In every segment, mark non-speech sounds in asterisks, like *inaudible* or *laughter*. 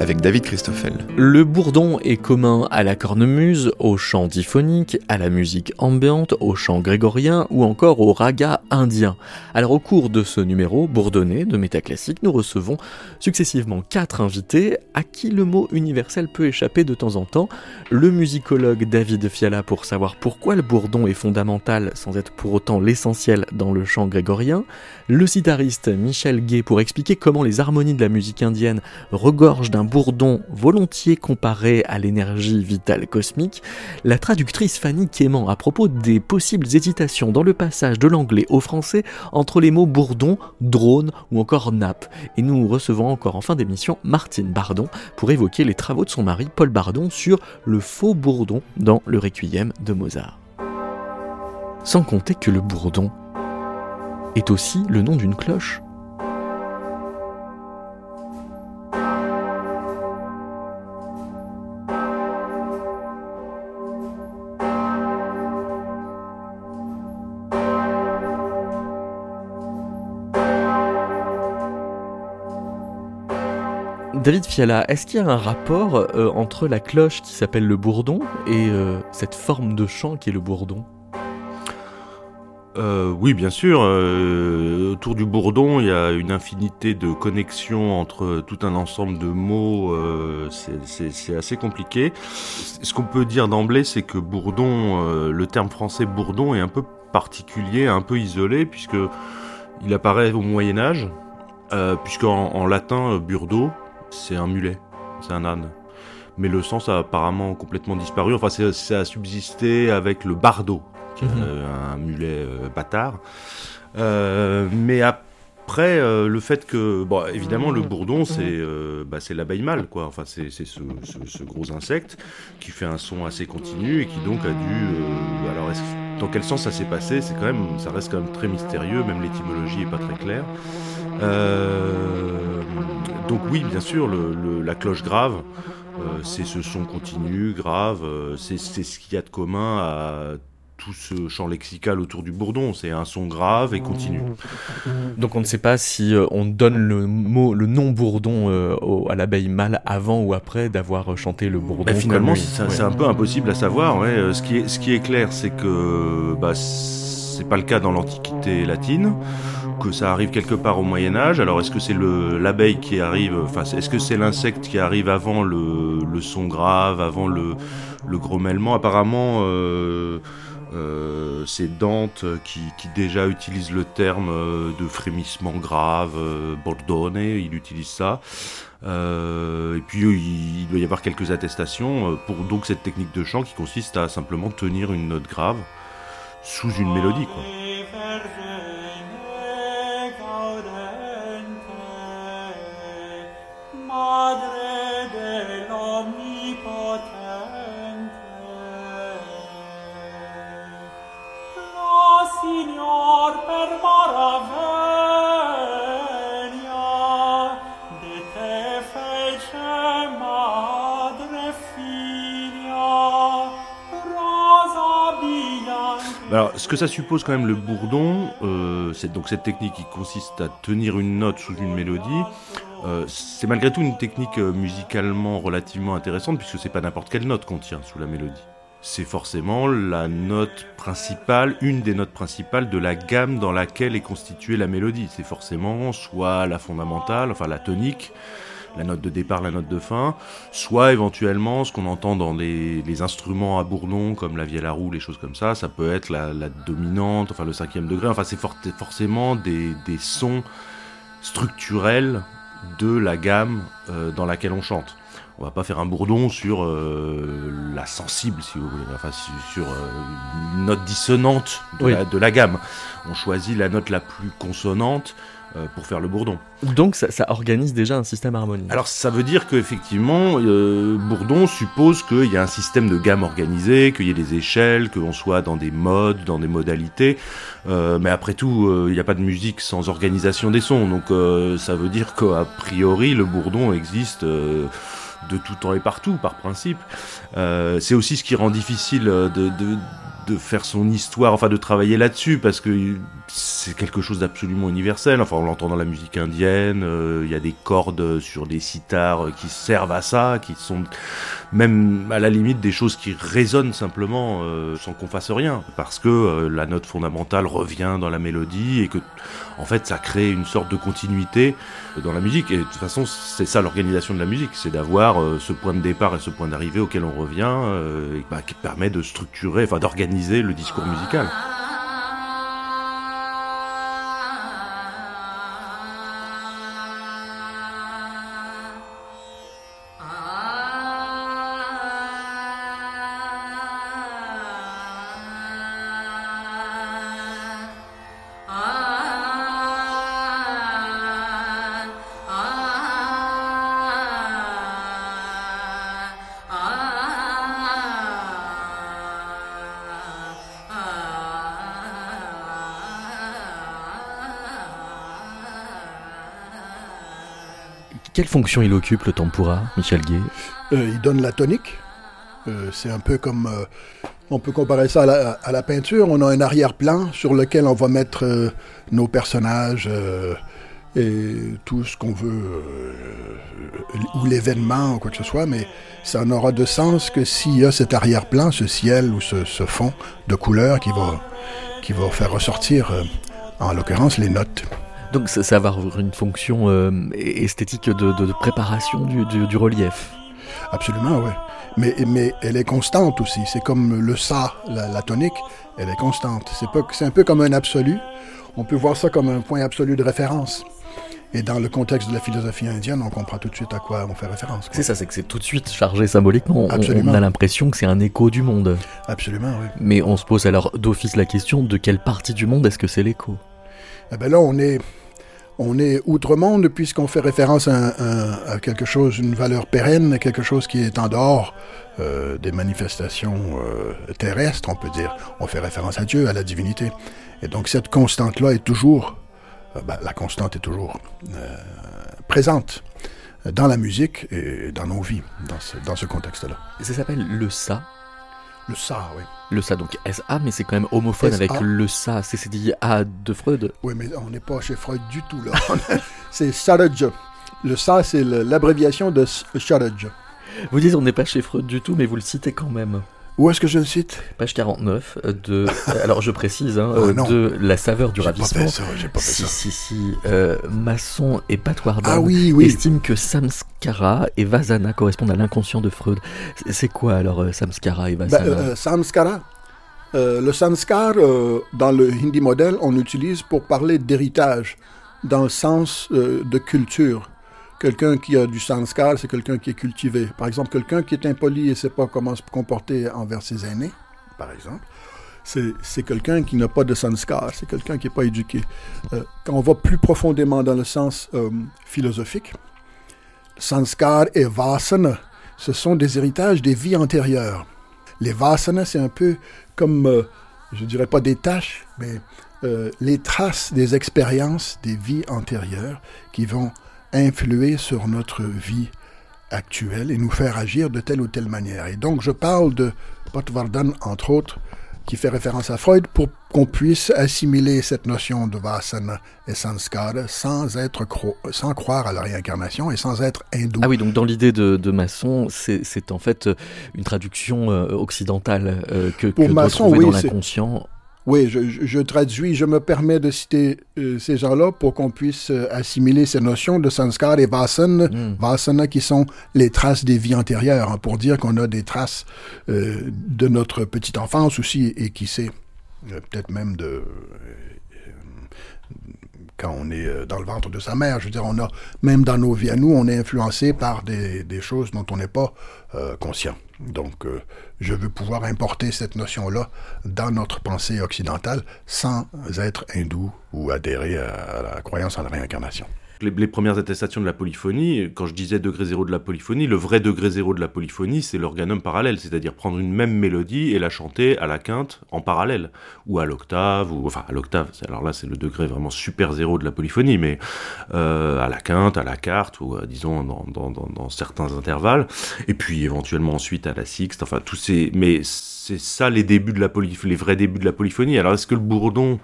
avec David Christoffel. Le bourdon est commun à la cornemuse, au chant diphonique, à la musique ambiante, au chant grégorien ou encore au raga indien. Alors au cours de ce numéro bourdonné de Métaclassique, nous recevons successivement quatre invités à qui le mot universel peut échapper de temps en temps. Le musicologue David Fiala pour savoir pourquoi le bourdon est fondamental sans être pour autant l'essentiel dans le chant grégorien. Le sitariste Michel Gay pour expliquer comment les harmonies de la musique indienne regorgent d'un bourdon volontiers comparé à l'énergie vitale cosmique, la traductrice Fanny Quément à propos des possibles hésitations dans le passage de l'anglais au français entre les mots bourdon, drone ou encore nappe. Et nous recevons encore en fin d'émission Martine Bardon pour évoquer les travaux de son mari Paul Bardon sur le faux bourdon dans le Requiem de Mozart. Sans compter que le bourdon est aussi le nom d'une cloche David Fiala, est-ce qu'il y a un rapport euh, entre la cloche qui s'appelle le bourdon et euh, cette forme de chant qui est le bourdon? Euh, oui, bien sûr. autour du bourdon, il y a une infinité de connexions entre tout un ensemble de mots. c'est assez compliqué. Ce qu'on peut dire d'emblée, c'est que bourdon, le terme français bourdon est un peu particulier, un peu isolé, puisque il apparaît au Moyen Âge, puisqu'en en latin, burdo, c'est un mulet, c'est un âne. Mais le sens a apparemment complètement disparu. Enfin, ça a subsisté avec le bardo, mhm. un mulet euh, bâtard. Euh, mais après, euh, le fait que, bon, évidemment, le bourdon, c'est bah, l'abeille mâle, quoi. Enfin, c'est ce, gros insecte qui fait un son assez continu et qui donc a dû. alors, dans quel sens ça s'est passé? C'est quand même, ça reste quand même très mystérieux. Même l'étymologie est pas très claire. Euh, donc oui, bien sûr, la cloche grave, euh, c'est ce son continu, grave, euh, c'est ce qu'il y a de commun à tout ce champ lexical autour du bourdon, c'est un son grave et continu. Donc on ne sait pas si on donne le mot, le nom bourdon à l'abeille mâle avant ou après d'avoir chanté le bourdon. Bah, finalement, c'est un peu impossible à savoir. Ouais. Ce, qui est, ce qui est clair, c'est que bah, c'est pas le cas dans l'Antiquité latine que ça arrive quelque part au Moyen Âge. Alors est-ce que c'est l'abeille qui arrive, enfin est-ce que c'est l'insecte qui arrive avant le, son grave, avant le, le grommellement Apparemment, euh, euh, c'est Dante qui, déjà utilise le terme euh, de frémissement grave, bordone, il utilise ça. et puis il, doit y avoir quelques attestations pour donc cette technique de chant qui consiste à simplement tenir une note grave sous une mélodie. Quoi. Alors, ce que ça suppose quand même le bourdon, euh, c'est donc cette technique qui consiste à tenir une note sous une mélodie. Euh, c'est malgré tout une technique euh, musicalement relativement intéressante puisque c'est pas n'importe quelle note qu'on tient sous la mélodie. C'est forcément la note principale, une des notes principales de la gamme dans laquelle est constituée la mélodie. C'est forcément soit la fondamentale, enfin la tonique, la note de départ, la note de fin, soit éventuellement ce qu'on entend dans les, instruments à bourdon comme la vielle à roue, les choses comme ça, ça peut être la, dominante, enfin le cinquième degré, enfin c'est forcément des, sons structurels de la gamme euh, dans laquelle on chante. On va pas faire un bourdon sur euh, la sensible, si vous voulez, enfin sur, euh, une note dissonante de la gamme. On choisit la note la plus consonante euh, pour faire le bourdon. Donc ça, organise déjà un système harmonique. Alors ça veut dire qu'effectivement, euh, bourdon suppose qu'il y a un système de gamme organisé, qu'il y ait des échelles, qu'on soit dans des modes, dans des modalités. Euh, mais après tout, il n'y a pas de musique sans organisation des sons. Donc ça veut dire qu'a priori, le bourdon existe de tout temps et partout, par principe. c'est aussi ce qui rend difficile de de faire son histoire, enfin de travailler là-dessus, parce que c'est quelque chose d'absolument universel. Enfin, on l'entend dans la musique indienne, euh, il y a des cordes sur des sitars qui servent à ça, qui sont même à la limite des choses qui résonnent simplement euh, sans qu'on fasse rien, parce que euh, la note fondamentale revient dans la mélodie et que, en fait, ça crée une sorte de continuité dans la musique. Et de toute façon, c'est ça l'organisation de la musique, c'est d'avoir ce point de départ et ce point d'arrivée auquel on revient, bah, qui permet de structurer, enfin d'organiser le discours musical. Quelle fonction il occupe le tempura, Michel Gay euh, Il donne la tonique. Euh, c'est un peu comme. Euh, on peut comparer ça à la, peinture. On a un arrière-plan sur lequel on va mettre nos personnages et tout ce qu'on veut, ou l'événement ou quoi que ce soit, mais ça n'aura de sens que s'il y a cet arrière-plan, ce ciel ou ce, fond de couleur qui va, qui va faire ressortir, en l'occurrence, les notes. Donc ça, va avoir une fonction euh, esthétique de, préparation du, relief. Absolument, oui. Mais, mais elle est constante aussi. C'est comme le sa, la, tonique, elle est constante. C'est un peu comme un absolu. On peut voir ça comme un point absolu de référence. Et dans le contexte de la philosophie indienne, on comprend tout de suite à quoi on fait référence. C'est ça, c'est que c'est tout de suite chargé symboliquement. Absolument. On, a l'impression que c'est un écho du monde. Absolument, oui. Mais on se pose alors d'office la question de quelle partie du monde est-ce que c'est l'écho? Eh ben là, on est, on est outre-monde puisqu'on fait référence à, quelque chose, une valeur pérenne, quelque chose qui est en dehors euh, des manifestations euh, terrestres, on peut dire. On fait référence à Dieu, à la divinité. Et donc cette constante-là est toujours, euh, ben, la constante est toujours présente dans la musique et dans nos vies, dans ce, dans ce contexte-là. Ça s'appelle le sa le ça, oui. Le ça, donc SA, mais c'est quand même homophone avec le ça, c'est dit A de Freud. Oui, mais on n'est pas chez Freud du tout, là. *laughs* c'est Saraj. Le ça, c'est l'abréviation de Saraj. Vous dites on n'est pas chez Freud du tout, mais vous le citez quand même. Où est-ce que je le cite Page 49 euh, de. Euh, *laughs* alors je précise, hein, oh, euh, de La saveur du ravissement. Pas fait ça, pas fait si, ça. si, si, Masson et Patoardon ah, oui, oui. estiment que Samskara et Vasana correspondent à l'inconscient de Freud. C'est quoi alors Samskara et ben, Vasana Samskara le samskar, dans le hindi modèle, on utilise pour parler d'héritage, dans le sens de culture. Quelqu'un qui a du sanskar, c'est quelqu'un qui est cultivé. Par exemple, quelqu'un qui est impoli et ne sait pas comment se comporter envers ses aînés, par exemple, c'est quelqu'un qui n'a pas de sanskar, c'est quelqu'un qui n'est pas éduqué. Euh, quand on va plus profondément dans le sens euh, philosophique, sanskar et vasana, ce sont des héritages des vies antérieures. Les vasanas, c'est un peu comme, euh, je dirais pas des tâches, mais les traces des expériences des vies antérieures qui vont influer sur notre vie actuelle et nous faire agir de telle ou telle manière. Et donc je parle de Potvardhan, entre autres, qui fait référence à Freud, pour qu'on puisse assimiler cette notion de vasana et sanskara sans, être sans croire à la réincarnation et sans être hindou. Ah oui, donc dans l'idée de, de Masson, c'est en fait une traduction euh, occidentale euh, que, pour que Masson, oui, dans l'inconscient oui, je, traduis, je me permets de citer euh, ces gens-là pour qu'on puisse euh, assimiler ces notions de sanskar et vasana, hmm. vasana qui sont les traces des vies antérieures, hein, pour dire qu'on a des traces euh, de notre petite enfance aussi, et qui sait, peut-être même de quand on est dans le ventre de sa mère. Je veux dire, on a, même dans nos vies à nous, on est influencé par des, choses dont on n'est pas conscient. Donc, euh, je veux pouvoir importer cette notion-là dans notre pensée occidentale sans être hindou ou adhérer à la croyance en la réincarnation. Les, premières attestations de la polyphonie, quand je disais degré zéro de la polyphonie, le vrai degré zéro de la polyphonie, c'est l'organum parallèle, c'est-à-dire prendre une même mélodie et la chanter à la quinte en parallèle, ou à l'octave, ou enfin à l'octave, alors là c'est le degré vraiment super zéro de la polyphonie, mais euh, à la quinte, à la carte, ou euh, disons dans, certains intervalles, et puis éventuellement ensuite à la sixte, enfin tous ces... Mais c'est ça les débuts de la polyphonie, les vrais débuts de la polyphonie. Alors est-ce que le bourdon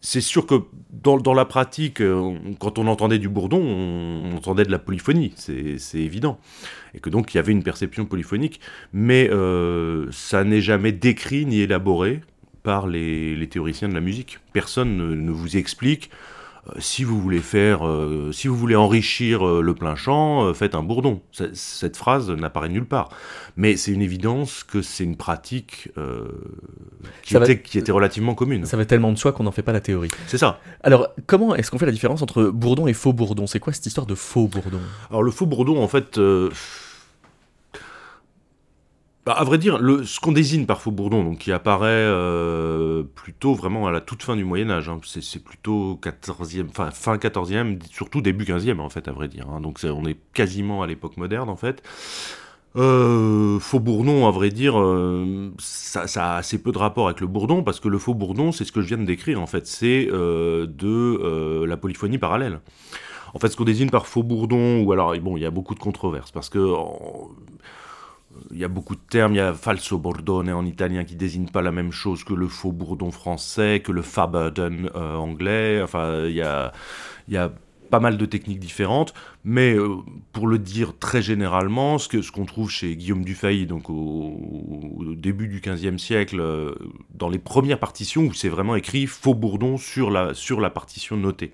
c'est sûr que dans, la pratique, euh, quand on entendait du bourdon, on, entendait de la polyphonie, c'est évident. Et que donc il y avait une perception polyphonique, mais euh, ça n'est jamais décrit ni élaboré par les, théoriciens de la musique. Personne ne vous explique si vous voulez faire, euh, si vous voulez enrichir euh, le plein champ, faites un bourdon. cette phrase n'apparaît nulle part. Mais c'est une évidence que c'est une pratique qui, était, qui, était, relativement commune. Ça va tellement de soi qu'on n'en fait pas la théorie. C'est ça. Alors, comment est-ce qu'on fait la différence entre bourdon et faux bourdon? C'est quoi cette histoire de faux bourdon? Alors, le faux bourdon, en fait bah, à vrai dire, ce qu'on désigne par faux bourdon, donc qui apparaît euh, plutôt vraiment à la toute fin du Moyen Âge, hein, c'est plutôt 14e, fin, fin 14e, surtout début 15e en fait, à vrai dire. Hein, donc on est quasiment à l'époque moderne en fait. Euh, faux bourdon, à vrai dire, euh, ça, ça, a assez peu de rapport avec le bourdon, parce que le faux bourdon, c'est ce que je viens de décrire en fait, c'est de la polyphonie parallèle. En fait, ce qu'on désigne par faux bourdon, ou alors, bon, il y a beaucoup de controverses, parce que il y a beaucoup de termes, il y a falso bordone en italien qui désigne pas la même chose que le faux bourdon français, que le faburden euh, anglais. Enfin, il y a pas mal de techniques différentes, mais euh, pour le dire très généralement, ce qu'on ce trouve chez Guillaume Dufay, donc au, début du XVe siècle, euh, dans les premières partitions où c'est vraiment écrit faux bourdon sur la, sur la partition notée,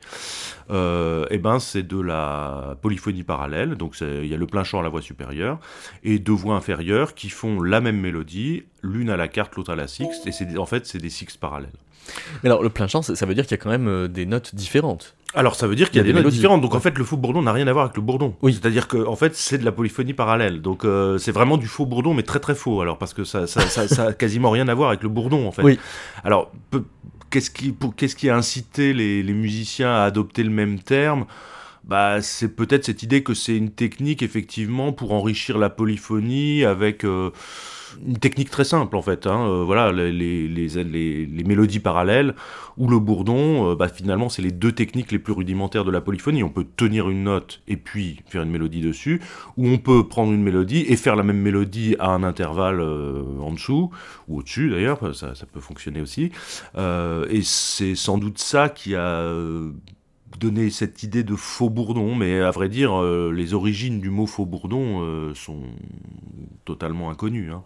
euh, eh ben c'est de la polyphonie parallèle, donc il y a le plein chant à la voix supérieure, et deux voix inférieures qui font la même mélodie, l'une à la carte, l'autre à la sixte, et en fait c'est des sixtes parallèles. Mais alors le plein chant, ça veut dire qu'il y a quand même des notes différentes. Alors ça veut dire qu'il y a, des, notes différentes. Donc en fait, le faux bourdon n'a rien à voir avec le bourdon. Oui. C'est-à-dire que en fait, c'est de la polyphonie parallèle. Donc euh, c'est vraiment du faux bourdon, mais très très faux. Alors parce que ça, ça, ça, a quasiment rien à voir avec le bourdon en fait. Oui. Alors qu'est-ce qui, qu'est-ce qui a incité les, les, musiciens à adopter le même terme? Bah, c'est peut-être cette idée que c'est une technique effectivement pour enrichir la polyphonie avec euh, une technique très simple en fait. Hein, euh, voilà, les, les, les, mélodies parallèles ou le bourdon, euh, bah, finalement, c'est les deux techniques les plus rudimentaires de la polyphonie. On peut tenir une note et puis faire une mélodie dessus, ou on peut prendre une mélodie et faire la même mélodie à un intervalle euh, en dessous ou au-dessus d'ailleurs, ça, ça, peut fonctionner aussi. et c'est sans doute ça qui a donner cette idée de faux bourdon, mais à vrai dire, euh, les origines du mot faux bourdon euh, sont totalement inconnues. Hein.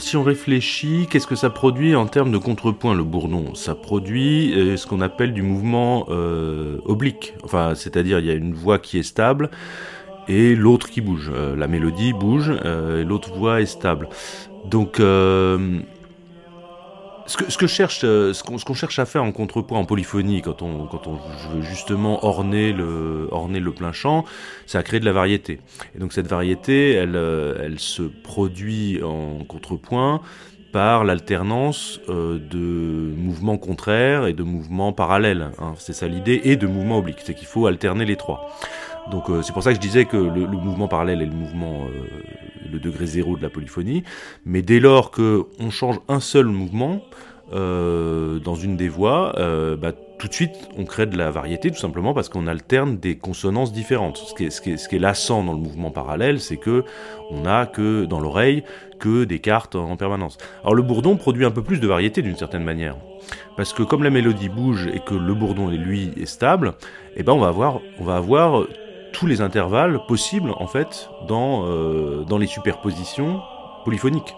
Si on réfléchit, qu'est-ce que ça produit en termes de contrepoint, le bourdon? Ça produit euh, ce qu'on appelle du mouvement euh, oblique. Enfin, c'est-à-dire, il y a une voix qui est stable et l'autre qui bouge. Euh, la mélodie bouge et l'autre voix est stable. Donc, ce que, ce que cherche, euh, ce qu'on cherche à faire en contrepoint, en polyphonie, quand on, quand on veut justement orner le, orner le plein chant, c'est à créer de la variété. Et donc cette variété, elle, euh, elle se produit en contrepoint par l'alternance euh, de mouvements contraires et de mouvements parallèles. Hein. C'est ça l'idée, et de mouvements obliques. C'est qu'il faut alterner les trois. Donc c'est pour ça que je disais que le, mouvement parallèle est le mouvement, le degré zéro de la polyphonie. Mais dès lors que on change un seul mouvement, euh, dans une des voix, euh, bah, tout de suite on crée de la variété tout simplement parce qu'on alterne des consonances différentes. Ce qui est, est, est lassant dans le mouvement parallèle, c'est que on a que dans l'oreille que des cartes en permanence. Alors le bourdon produit un peu plus de variété d'une certaine manière parce que comme la mélodie bouge et que le bourdon lui est stable, eh ben on va avoir, on va avoir tous les intervalles possibles en fait dans, euh, dans les superpositions polyphoniques.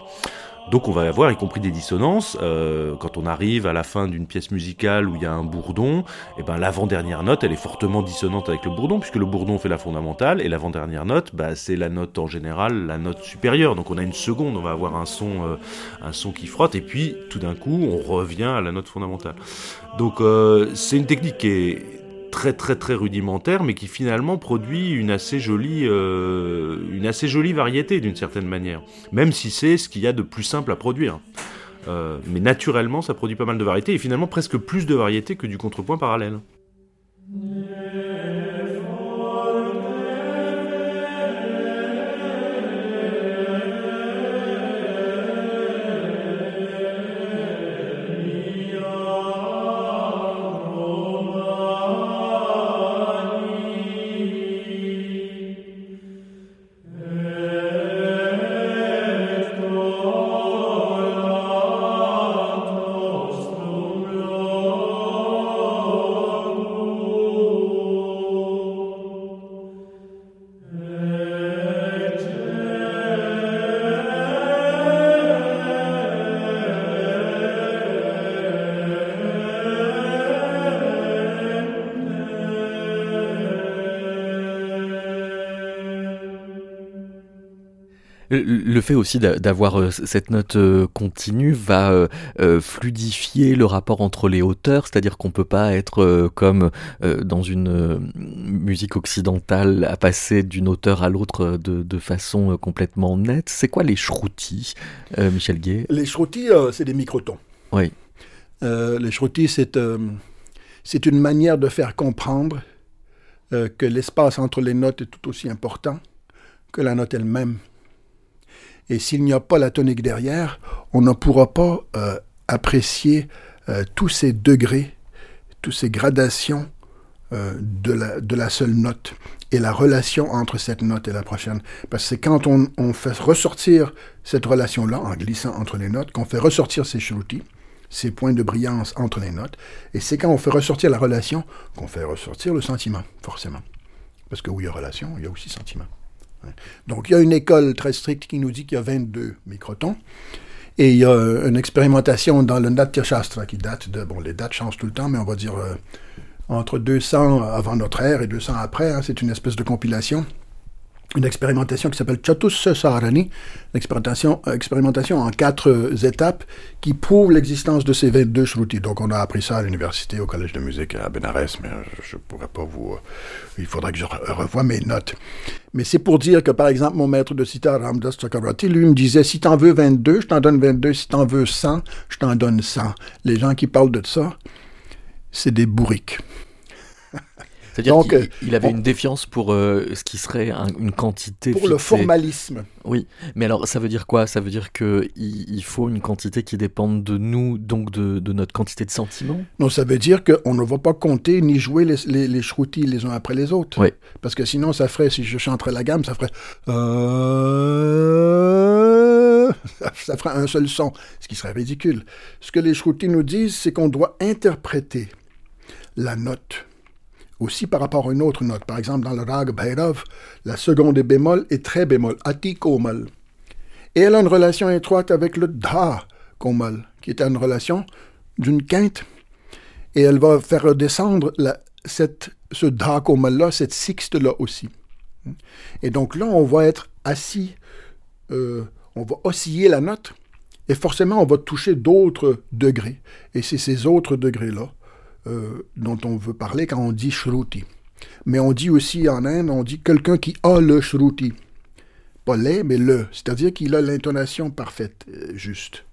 Donc on va avoir y compris des dissonances. Euh, quand on arrive à la fin d'une pièce musicale où il y a un bourdon, et eh ben l'avant-dernière note, elle est fortement dissonante avec le bourdon, puisque le bourdon fait la fondamentale, et l'avant-dernière note, bah, c'est la note en général, la note supérieure. Donc on a une seconde, on va avoir un son, euh, un son qui frotte, et puis tout d'un coup, on revient à la note fondamentale. Donc c'est une technique qui est très très très rudimentaire, mais qui finalement produit une assez jolie, euh, une assez jolie variété d'une certaine manière, même si c'est ce qu'il y a de plus simple à produire. Euh, mais naturellement, ça produit pas mal de variétés, et finalement presque plus de variétés que du contrepoint parallèle. Le fait aussi d'avoir euh, cette note euh, continue va euh, fluidifier le rapport entre les hauteurs, c'est-à-dire qu'on peut pas être comme dans une musique occidentale à passer d'une hauteur à l'autre de, façon complètement nette. C'est quoi les shrutis, Michel Gué Les shrutis, c'est des microtons. Oui. les shrutis, c'est c'est une manière de faire comprendre que l'espace entre les notes est tout aussi important que la note elle-même. Et s'il n'y a pas la tonique derrière, on ne pourra pas euh, apprécier euh, tous ces degrés, toutes ces gradations euh, de, la, seule note et la relation entre cette note et la prochaine. Parce que c'est quand on, fait ressortir cette relation-là, en glissant entre les notes, qu'on fait ressortir ces shrutis, ces points de brillance entre les notes. Et c'est quand on fait ressortir la relation qu'on fait ressortir le sentiment, forcément. Parce que où il y a relation, il y a aussi sentiment. Donc, il y a une école très stricte qui nous dit qu'il y a 22 microtons. Et il y a une expérimentation dans le Natya Shastra qui date de. Bon, les dates changent tout le temps, mais on va dire euh, entre 200 avant notre ère et 200 après. Hein, c'est une espèce de compilation une expérimentation qui s'appelle Chatus une expérimentation, expérimentation en quatre euh, étapes qui prouve l'existence de ces 22 shrutis. Donc on a appris ça à l'université, au collège de musique à Benares, mais je ne pourrais pas vous... Euh, il faudrait que je revoie mes notes. Mais c'est pour dire que, par exemple, mon maître de sitar, Ramdas Chakravarti, lui me disait, si t'en veux 22, je t'en donne 22, si t'en veux 100, je t'en donne 100. Les gens qui parlent de ça, c'est des bourriques. C'est-à-dire qu'il avait une défiance pour euh, ce qui serait une quantité. Pour le formalisme. Oui, mais alors ça veut dire quoi? Ça veut dire qu'il il faut une quantité qui dépende de nous, donc de, notre quantité de sentiments? Non, ça veut dire qu'on ne va pas compter ni jouer les, les, les les uns après les autres. Oui. Parce que sinon, ça ferait, si je chanterais la gamme, ça ferait. Euh, *laughs* ça ferait un seul son, ce qui serait ridicule. Ce que les shrutis nous disent, c'est qu'on doit interpréter la note aussi par rapport à une autre note. Par exemple, dans le rag Bhairav, la seconde est bémol et très bémol, ati komal. Et elle a une relation étroite avec le dha komal, qui est une relation d'une quinte. Et elle va faire redescendre cette, ce dha komal-là, cette sixte-là aussi. Et donc là, on va être assis, euh, on va osciller la note, et forcément, on va toucher d'autres degrés. Et c'est ces autres degrés-là euh, dont on veut parler quand on dit shruti. Mais on dit aussi en Inde, on dit quelqu'un qui a le shruti. Pas les, mais le. C'est-à-dire qu'il a l'intonation parfaite, euh, juste,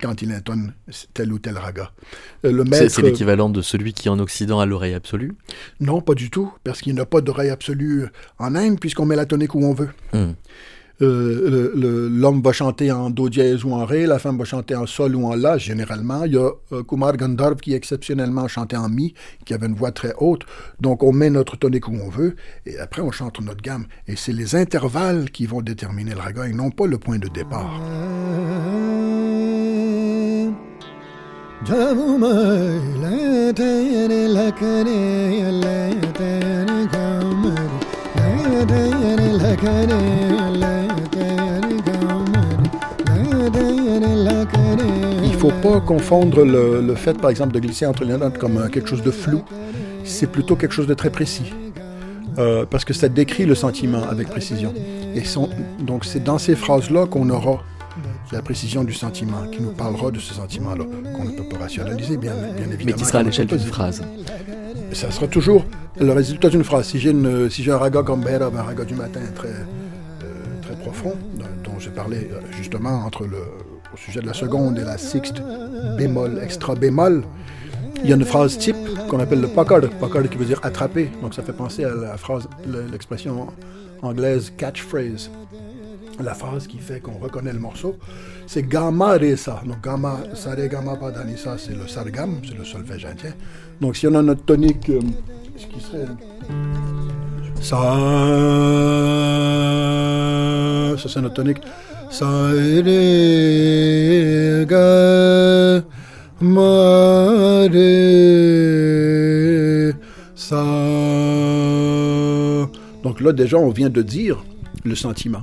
quand il intonne tel ou tel raga. Euh, c'est l'équivalent de celui qui en Occident a l'oreille absolue? Non, pas du tout, parce qu'il n'a pas d'oreille absolue en Inde, puisqu'on met la tonique où on veut. Hmm. Euh, l'homme va chanter en do dièse ou en ré, la femme va chanter en sol ou en la, généralement. Il y a euh, Kumar Gandharv qui exceptionnellement chantait en mi, qui avait une voix très haute. Donc on met notre tonique où on veut, et après on chante notre gamme. Et c'est les intervalles qui vont déterminer le raga, et non pas le point de départ. Il faut pas confondre le, fait, par exemple, de glisser entre les notes comme quelque chose de flou. C'est plutôt quelque chose de très précis. Euh, parce que ça décrit le sentiment avec précision. Et donc c'est dans ces phrases-là qu'on aura la précision du sentiment, qui nous parlera de ce sentiment-là, qu'on ne peut pas rationaliser, bien, bien évidemment. Mais qui sera à l'échelle d'une phrase Ça sera toujours le résultat d'une phrase. Si j'ai, si un raga comme un raga du matin très, dont j'ai parlé euh, justement entre le, au sujet de la seconde et la sixte bémol, extra bémol, il y a une phrase type qu'on appelle le pucker, pucker qui veut dire attraper. Donc ça fait penser à la phrase, l'expression anglaise catchphrase. La phrase qui fait qu'on reconnaît le morceau, c'est gamma resa. Donc gamma, sare gamma padanisa, c'est le sargam, c'est le solfège indien. Donc si on a notre tonique, euh, ce qui serait ça, ça c'est notre tonique. Sa. Donc là, déjà, on vient de dire le sentiment.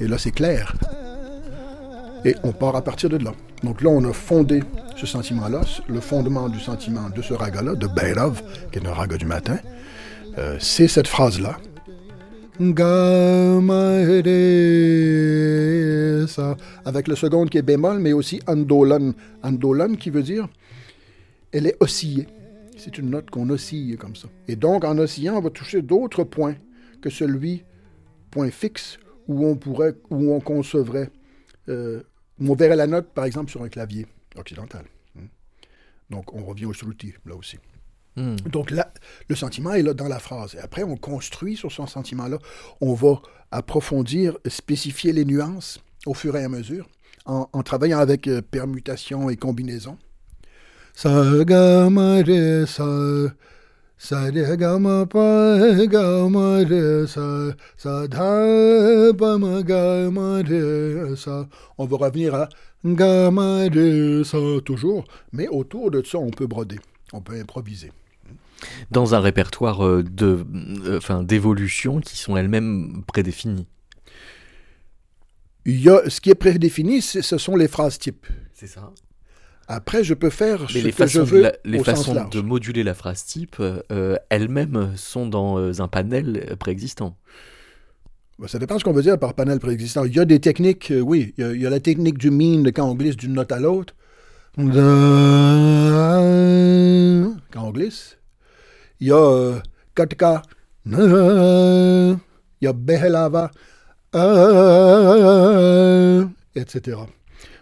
Et là, c'est clair. Et on part à partir de là. Donc là, on a fondé ce sentiment-là, le fondement du sentiment de ce raga-là, de Beirov, qui est un raga du matin. Euh, c'est cette phrase-là avec le second qui est bémol, mais aussi andolan. Andolan qui veut dire elle est oscillée. C'est une note qu'on oscille comme ça. Et donc, en oscillant, on va toucher d'autres points que celui, point fixe, où on pourrait, où on concevrait, euh, où on verrait la note, par exemple, sur un clavier occidental. Donc, on revient au shruti, là aussi. Hmm. Donc là, le sentiment est là dans la phrase. Et après, on construit sur son sentiment-là. On va approfondir, spécifier les nuances au fur et à mesure, en, travaillant avec euh, permutation et combinaison. On va revenir à toujours, mais autour de ça, on peut broder, on peut improviser dans un répertoire euh, de, euh, enfin, d'évolutions qui sont elles-mêmes prédéfinies. Il y a, ce qui est prédéfini, ce sont les phrases types. C'est ça. Après, je peux faire ce les que je veux. les façons de moduler la phrase type euh, elles-mêmes sont dans un panel préexistant. Bah, ça dépend de ce qu'on veut dire par panel préexistant. Il y a des techniques, oui. Il y, a, la technique du mean, quand on glisse d'une note à l'autre. Quand on glisse il y a Katka, il y a Behelava, etc.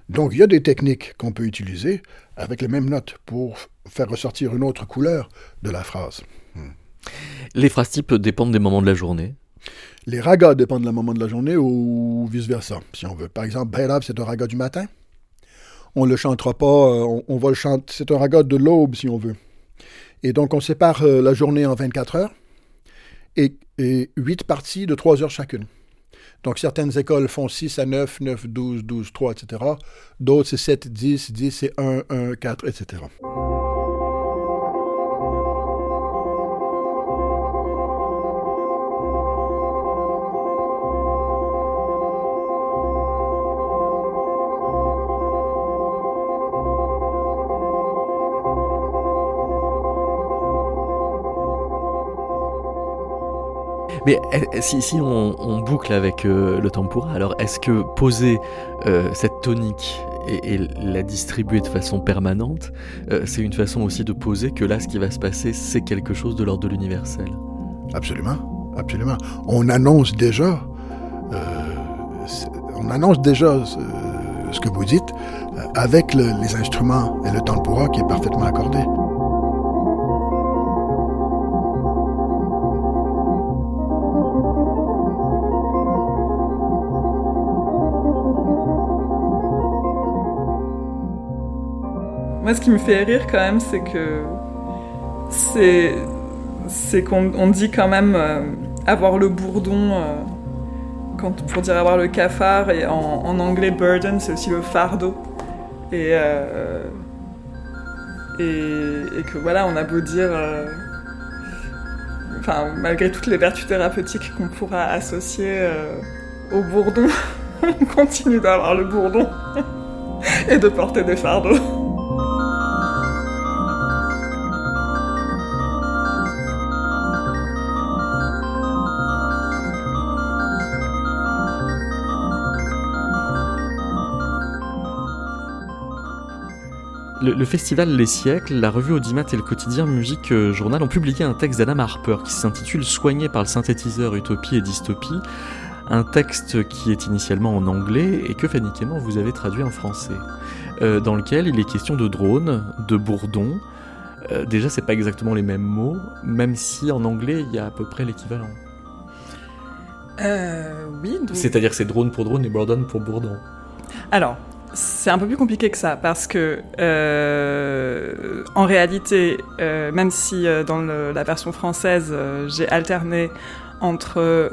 Donc il y a des techniques qu'on peut utiliser avec les mêmes notes pour faire ressortir une autre couleur de la phrase. Hmm. Les phrases types dépendent des moments de la journée Les ragas dépendent du moment de la journée ou vice-versa, si on veut. Par exemple, Behelava, c'est un raga du matin. On ne le chantera pas, euh, on va le chanter, c'est un raga de l'aube, si on veut. Et donc, on sépare euh, la journée en 24 heures et, et 8 parties de 3 heures chacune. Donc, certaines écoles font 6 à 9, 9, 12, 12, 3, etc. D'autres, c'est 7, 10, 10 et 1, 1, 4, etc. Mais si, si on, boucle avec euh, le tempura, alors est-ce que poser euh, cette tonique et, la distribuer de façon permanente, euh, c'est une façon aussi de poser que là, ce qui va se passer, c'est quelque chose de l'ordre de l'universel? Absolument, absolument. On annonce déjà, on annonce déjà ce, que vous dites avec les instruments et le tempura qui est parfaitement accordé. Moi, ce qui me fait rire quand même, c'est que c'est c'est qu'on dit quand même euh, avoir le bourdon euh, pour dire avoir le cafard et en, anglais burden c'est aussi le fardeau et euh, et, que voilà, on a beau dire, enfin, malgré toutes les vertus thérapeutiques qu'on pourra associer au bourdon, *laughs* on continue d'avoir le bourdon *laughs* et de porter des fardeaux. Le, festival Les Siècles, la revue Audimat et le quotidien Musique euh, Journal ont publié un texte d'Adam Harper qui s'intitule Soigné par le synthétiseur Utopie et Dystopie. Un texte qui est initialement en anglais et que Fanny vous avez traduit en français. Euh, dans lequel il est question de drones, de bourdons. Euh, déjà, c'est pas exactement les mêmes mots, même si en anglais il y a à peu près l'équivalent. oui. C'est-à-dire que c'est drone pour drone et bourdon pour bourdon. Alors, c'est un peu plus compliqué que ça parce que euh, en réalité, euh, même si euh, dans la version française j'ai alterné entre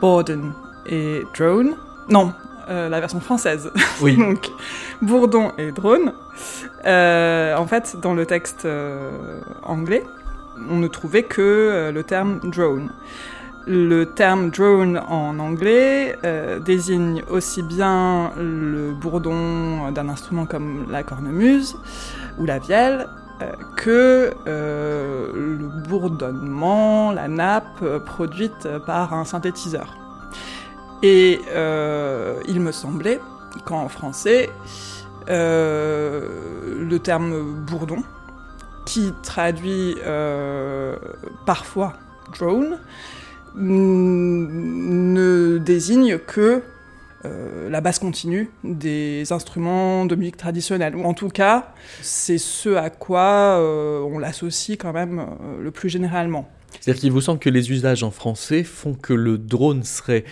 Borden et drone, non, la version française, *laughs* oui. donc bourdon et drone. en fait, dans le texte anglais, on ne trouvait que le terme drone. Le terme drone en anglais euh, désigne aussi bien le bourdon d'un instrument comme la cornemuse ou la vielle euh, que euh, le bourdonnement, la nappe produite par un synthétiseur. Et il me semblait qu'en français, le terme bourdon, qui traduit parfois drone, ne désigne que euh, la basse continue des instruments de musique traditionnelle. Ou en tout cas, c'est ce à quoi euh, on l'associe quand même euh, le plus généralement. C'est-à-dire qu'il vous semble que les usages en français font que le drone serait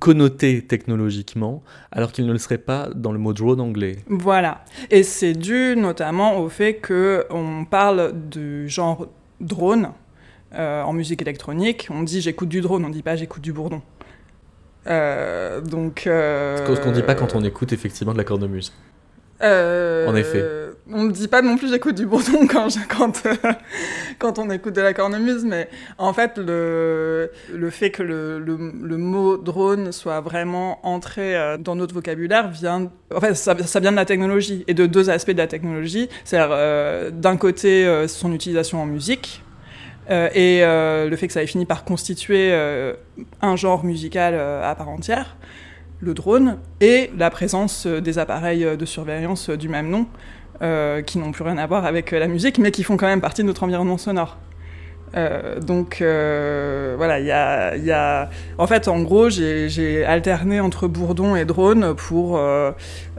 connoté technologiquement, alors qu'il ne le serait pas dans le mot drone anglais. Voilà. Et c'est dû notamment au fait qu'on parle du genre drone, euh, en musique électronique, on dit j'écoute du drone, on dit pas j'écoute du bourdon. Euh, donc. Euh, Ce qu'on dit pas quand on écoute effectivement de la cornemuse. Euh, en effet. On ne dit pas non plus j'écoute du bourdon *laughs* quand, quand, quand on écoute de la cornemuse, mais en fait, le, le fait que le, le, mot drone soit vraiment entré dans notre vocabulaire vient. En fait, ça, ça, vient de la technologie et de deux aspects de la technologie. C'est-à-dire, d'un côté, son utilisation en musique, et euh, le fait que ça ait fini par constituer euh, un genre musical à part entière, le drone, et la présence des appareils de surveillance du même nom, qui n'ont plus rien à voir avec la musique, mais qui font quand même partie de notre environnement sonore. donc voilà, il y a, En fait, en gros, j'ai alterné entre bourdon et drone pour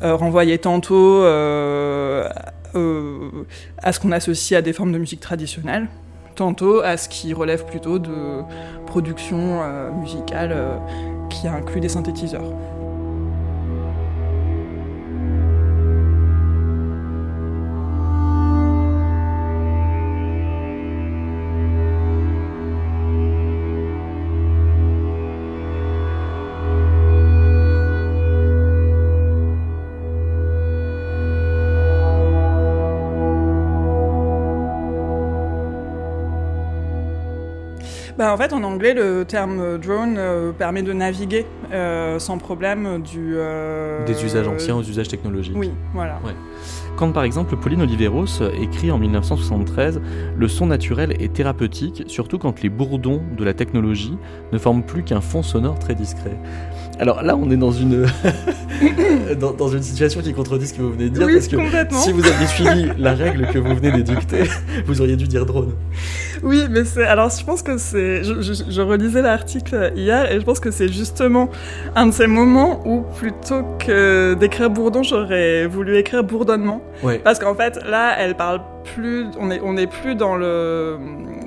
renvoyer tantôt à ce qu'on associe à des formes de musique traditionnelle, tantôt à ce qui relève plutôt de production euh, musicale euh, qui inclut des synthétiseurs. En fait, en anglais, le terme drone euh, permet de naviguer euh, sans problème du. Euh, Des usages anciens aux usages technologiques. Oui, voilà. Quand par exemple Pauline Oliveros écrit en 1973 Le son naturel est thérapeutique, surtout quand les bourdons de la technologie ne forment plus qu'un fond sonore très discret. Alors là, on est dans une, *laughs* dans, une situation qui contredit ce que vous venez de dire, parce que si vous aviez suivi la règle que vous venez d'édicter, *laughs* vous auriez dû dire drone. Oui, mais c'est. Alors, je pense que c'est. Je, relisais l'article hier et je pense que c'est justement un de ces moments où, plutôt que d'écrire bourdon, j'aurais voulu écrire bourdonnement. Parce qu'en fait, là, elle parle plus. On est, on est plus dans le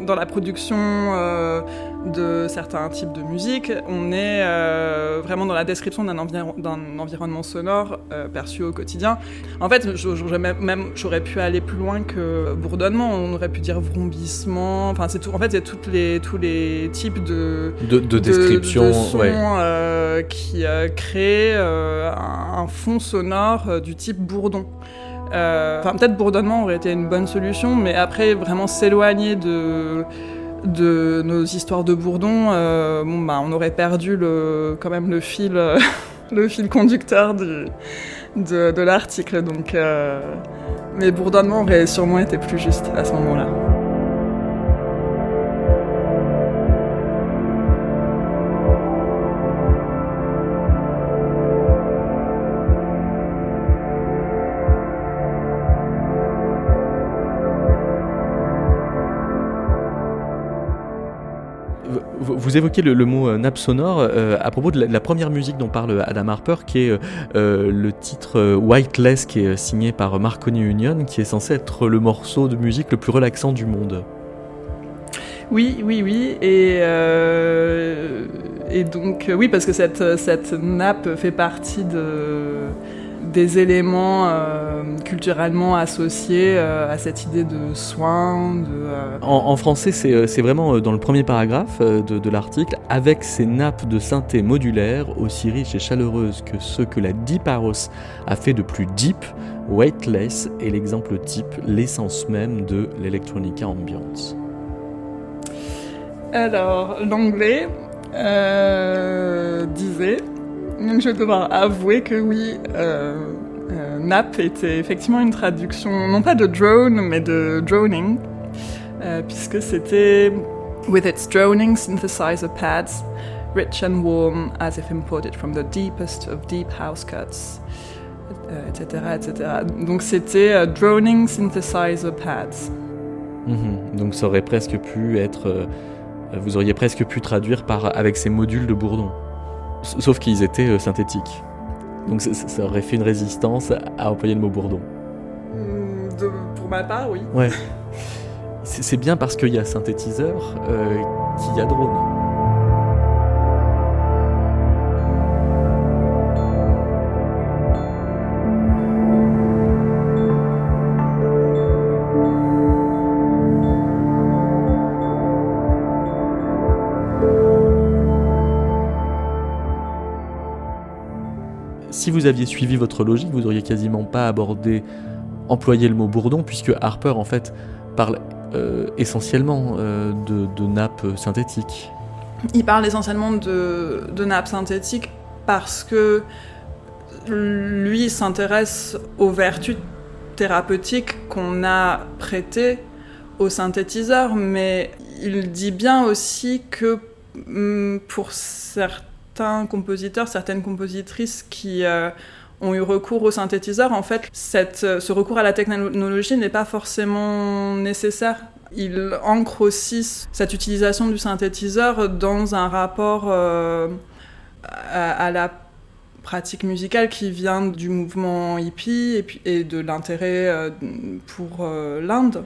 dans la production. Euh, de certains types de musique. On est euh, vraiment dans la description d'un environnement sonore euh, perçu au quotidien. En fait, j'aurais même, j'aurais pu aller plus loin que bourdonnement. On aurait pu dire vrombissement. Enfin, c'est tout. En fait, il y a toutes les, tous les types de de, de description, de, sons, euh, qui créent un, fond sonore du type bourdon. Enfin, peut-être bourdonnement aurait été une bonne solution, mais après, vraiment s'éloigner de, de nos histoires de bourdon, euh, bon, bah, on aurait perdu le, quand même le fil, *laughs* le fil conducteur du, de, l'article. Donc, euh, mais bourdonnement sûrement été plus juste à ce moment-là. Vous évoquez le, mot euh, nappe sonore euh, à propos de la, première musique dont parle Adam Harper, qui est euh, le titre Whiteless, qui est signé par Marconi Union, qui est censé être le morceau de musique le plus relaxant du monde. Oui, oui, oui. Et, et donc, oui, parce que cette, cette nappe fait partie de des éléments euh, culturellement associés euh, à cette idée de soin. De, euh, en, français, c'est vraiment dans le premier paragraphe de, l'article, avec ces nappes de synthé modulaires aussi riches et chaleureuses que ceux que la Deep House a fait de plus deep, Weightless est l'exemple type, l'essence même de l'electronica ambiance. Alors, l'anglais disait donc je vais devoir avouer que oui, euh, euh, NAP était effectivement une traduction, non pas de drone, mais de droning, euh, puisque c'était With its droning synthesizer pads, rich and warm as if imported from the deepest of deep house cuts, etc., etc. Donc c'était droning synthesizer pads. Mhm. donc ça aurait presque pu être, vous auriez presque pu traduire par avec ces modules de Bourdon. Sauf qu'ils étaient euh, synthétiques. Donc ça, aurait fait une résistance à employer le mot bourdon. Hmm, pour ma part, oui. Ouais. C'est bien parce qu'il y a synthétiseur euh, qu'il y a drone. Si vous aviez suivi votre logique, vous auriez quasiment pas abordé, employé le mot bourdon, puisque Harper en fait parle euh, essentiellement euh, de, nappes synthétiques. Il parle essentiellement de, de nappes synthétiques parce que lui s'intéresse aux vertus thérapeutiques qu'on a prêtées aux synthétiseurs, mais il dit bien aussi que mm, pour certains certains compositeurs, certaines compositrices qui euh, ont eu recours au synthétiseur, en fait, euh, ce recours à la technologie n'est pas forcément nécessaire. Il ancre aussi cette utilisation du synthétiseur dans un rapport euh, à, la pratique musicale qui vient du mouvement hippie et de l'intérêt pour l'Inde.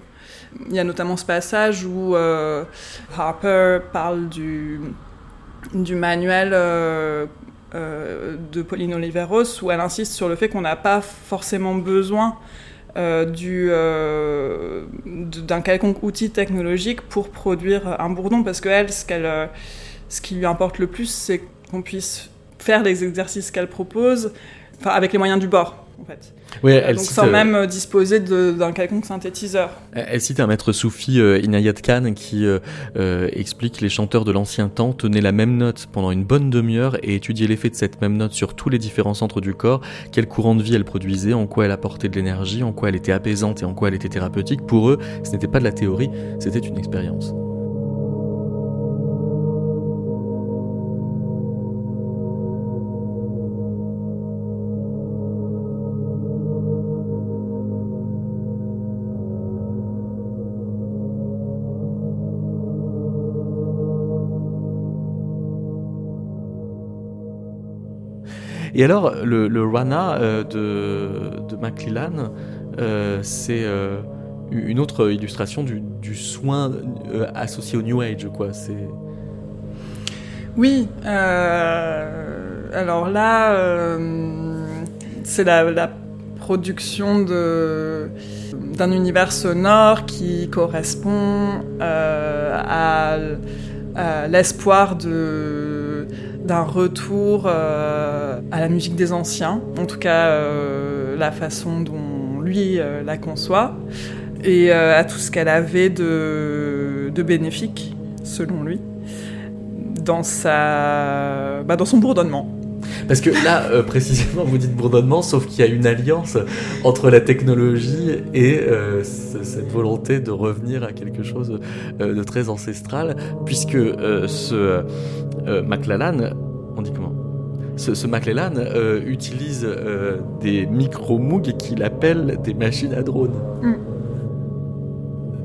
Il y a notamment ce passage où Harper parle du du manuel euh, euh, de Pauline Oliveros où elle insiste sur le fait qu'on n'a pas forcément besoin euh, d'un quelconque outil technologique pour produire un bourdon parce que elle, ce, qu'elle, ce qui lui importe le plus, c'est qu'on puisse faire les exercices qu'elle propose avec les moyens du bord en fait. Oui, elle Donc sans même euh, disposer d'un quelconque synthétiseur. Elle cite un maître soufi, euh, Inayat Khan, qui euh, explique que les chanteurs de l'ancien temps tenaient la même note pendant une bonne demi-heure et étudiaient l'effet de cette même note sur tous les différents centres du corps, quel courant de vie elle produisait, en quoi elle apportait de l'énergie, en quoi elle était apaisante et en quoi elle était thérapeutique. Pour eux, ce n'était pas de la théorie, c'était une expérience. Et alors, le, Rana euh, de, de McClellan, euh, c'est euh, une autre illustration du, soin associé au New Age, quoi. C'est. Oui. alors là, c'est la, production de d'un univers sonore qui correspond à l'espoir de d'un retour euh, à la musique des anciens, en tout cas euh, la façon dont lui la conçoit et à tout ce qu'elle avait de, bénéfique, selon lui, dans, sa, bah, dans son bourdonnement. Parce que là, euh, précisément, vous dites bourdonnement, sauf qu'il y a une alliance entre la technologie et euh, cette volonté de revenir à quelque chose euh, de très ancestral, puisque ce McLellan, on dit comment? Ce, ce McLellan utilise des micro-moogs qu'il appelle des machines à drones. Mm.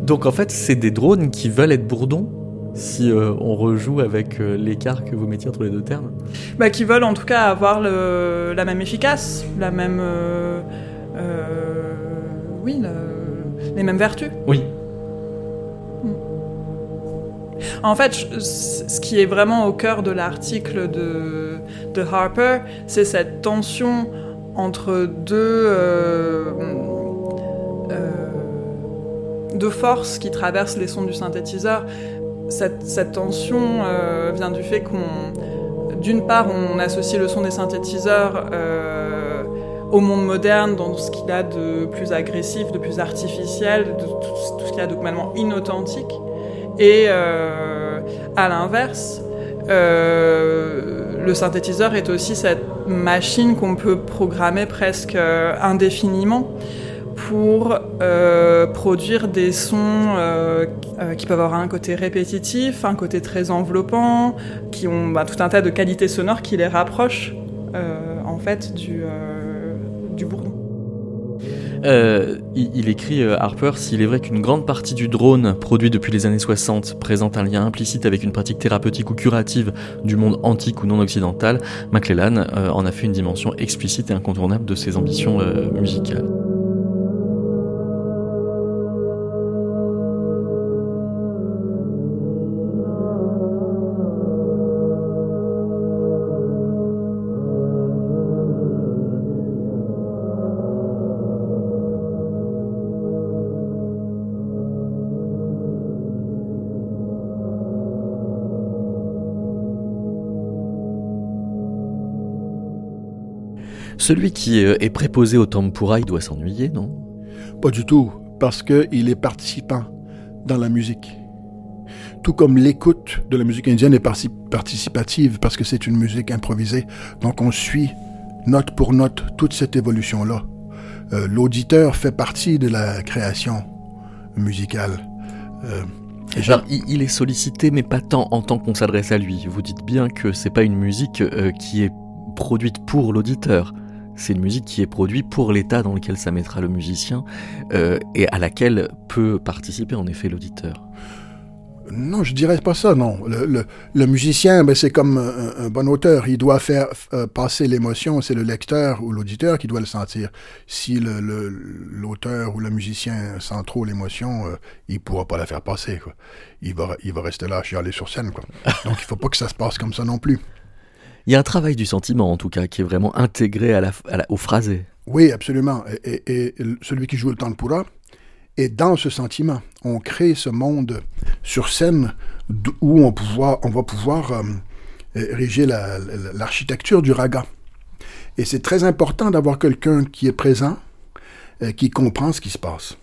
Donc en fait, c'est des drones qui veulent être bourdons si euh, on rejoue avec euh, l'écart que vous mettiez entre les deux termes bah, Qui veulent en tout cas avoir la même efficace, la même. Euh, oui, les mêmes vertus. Oui. En fait, ce qui est vraiment au cœur de l'article de, Harper, c'est cette tension entre deux, deux forces qui traversent les sons du synthétiseur cette, tension euh, vient du fait qu'on, d'une part, on associe le son des synthétiseurs euh, au monde moderne, dans ce qu'il a de plus agressif, de plus artificiel, de tout, ce qu'il a de complètement inauthentique. Et euh, à l'inverse, le synthétiseur est aussi cette machine qu'on peut programmer presque indéfiniment pour euh, produire des sons euh, euh, qui peuvent avoir un côté répétitif, un côté très enveloppant, qui ont bah, tout un tas de qualités sonores qui les rapprochent en fait du, du bourdon. Il, il, écrit Harper S'il est vrai qu'une grande partie du drone produit depuis les années 60 présente un lien implicite avec une pratique thérapeutique ou curative du monde antique ou non occidental, McClellan en a fait une dimension explicite et incontournable de ses ambitions musicales. Celui qui euh, est préposé au tempura, il doit s'ennuyer, non? Pas du tout, parce qu'il est participant dans la musique. Tout comme l'écoute de la musique indienne est participative, parce que c'est une musique improvisée. Donc on suit note pour note toute cette évolution-là. Euh, l'auditeur fait partie de la création musicale. Euh, il, est sollicité, mais pas tant en tant qu'on s'adresse à lui. Vous dites bien que c'est pas une musique qui est produite pour l'auditeur c'est une musique qui est produite pour l'état dans lequel ça mettra le musicien euh, et à laquelle peut participer en effet l'auditeur. Non, je dirais pas ça, non. Le, musicien, ben, c'est comme un, bon auteur. Il doit faire euh, passer l'émotion. C'est le lecteur ou l'auditeur qui doit le sentir. Si l'auteur ou le musicien sent trop l'émotion, il euh, il pourra pas la faire passer. Il, va, il va rester là, chialer sur scène. *laughs* Donc il faut pas que ça se passe comme ça non plus. Il y a un travail du sentiment, en tout cas, qui est vraiment intégré à la, au phrasé. Oui, absolument. Et, celui qui joue le tempura est dans ce sentiment. On crée ce monde sur scène où on, va pouvoir euh, ériger l'architecture du raga. Et c'est très important d'avoir quelqu'un qui est présent, euh, qui comprend ce qui se passe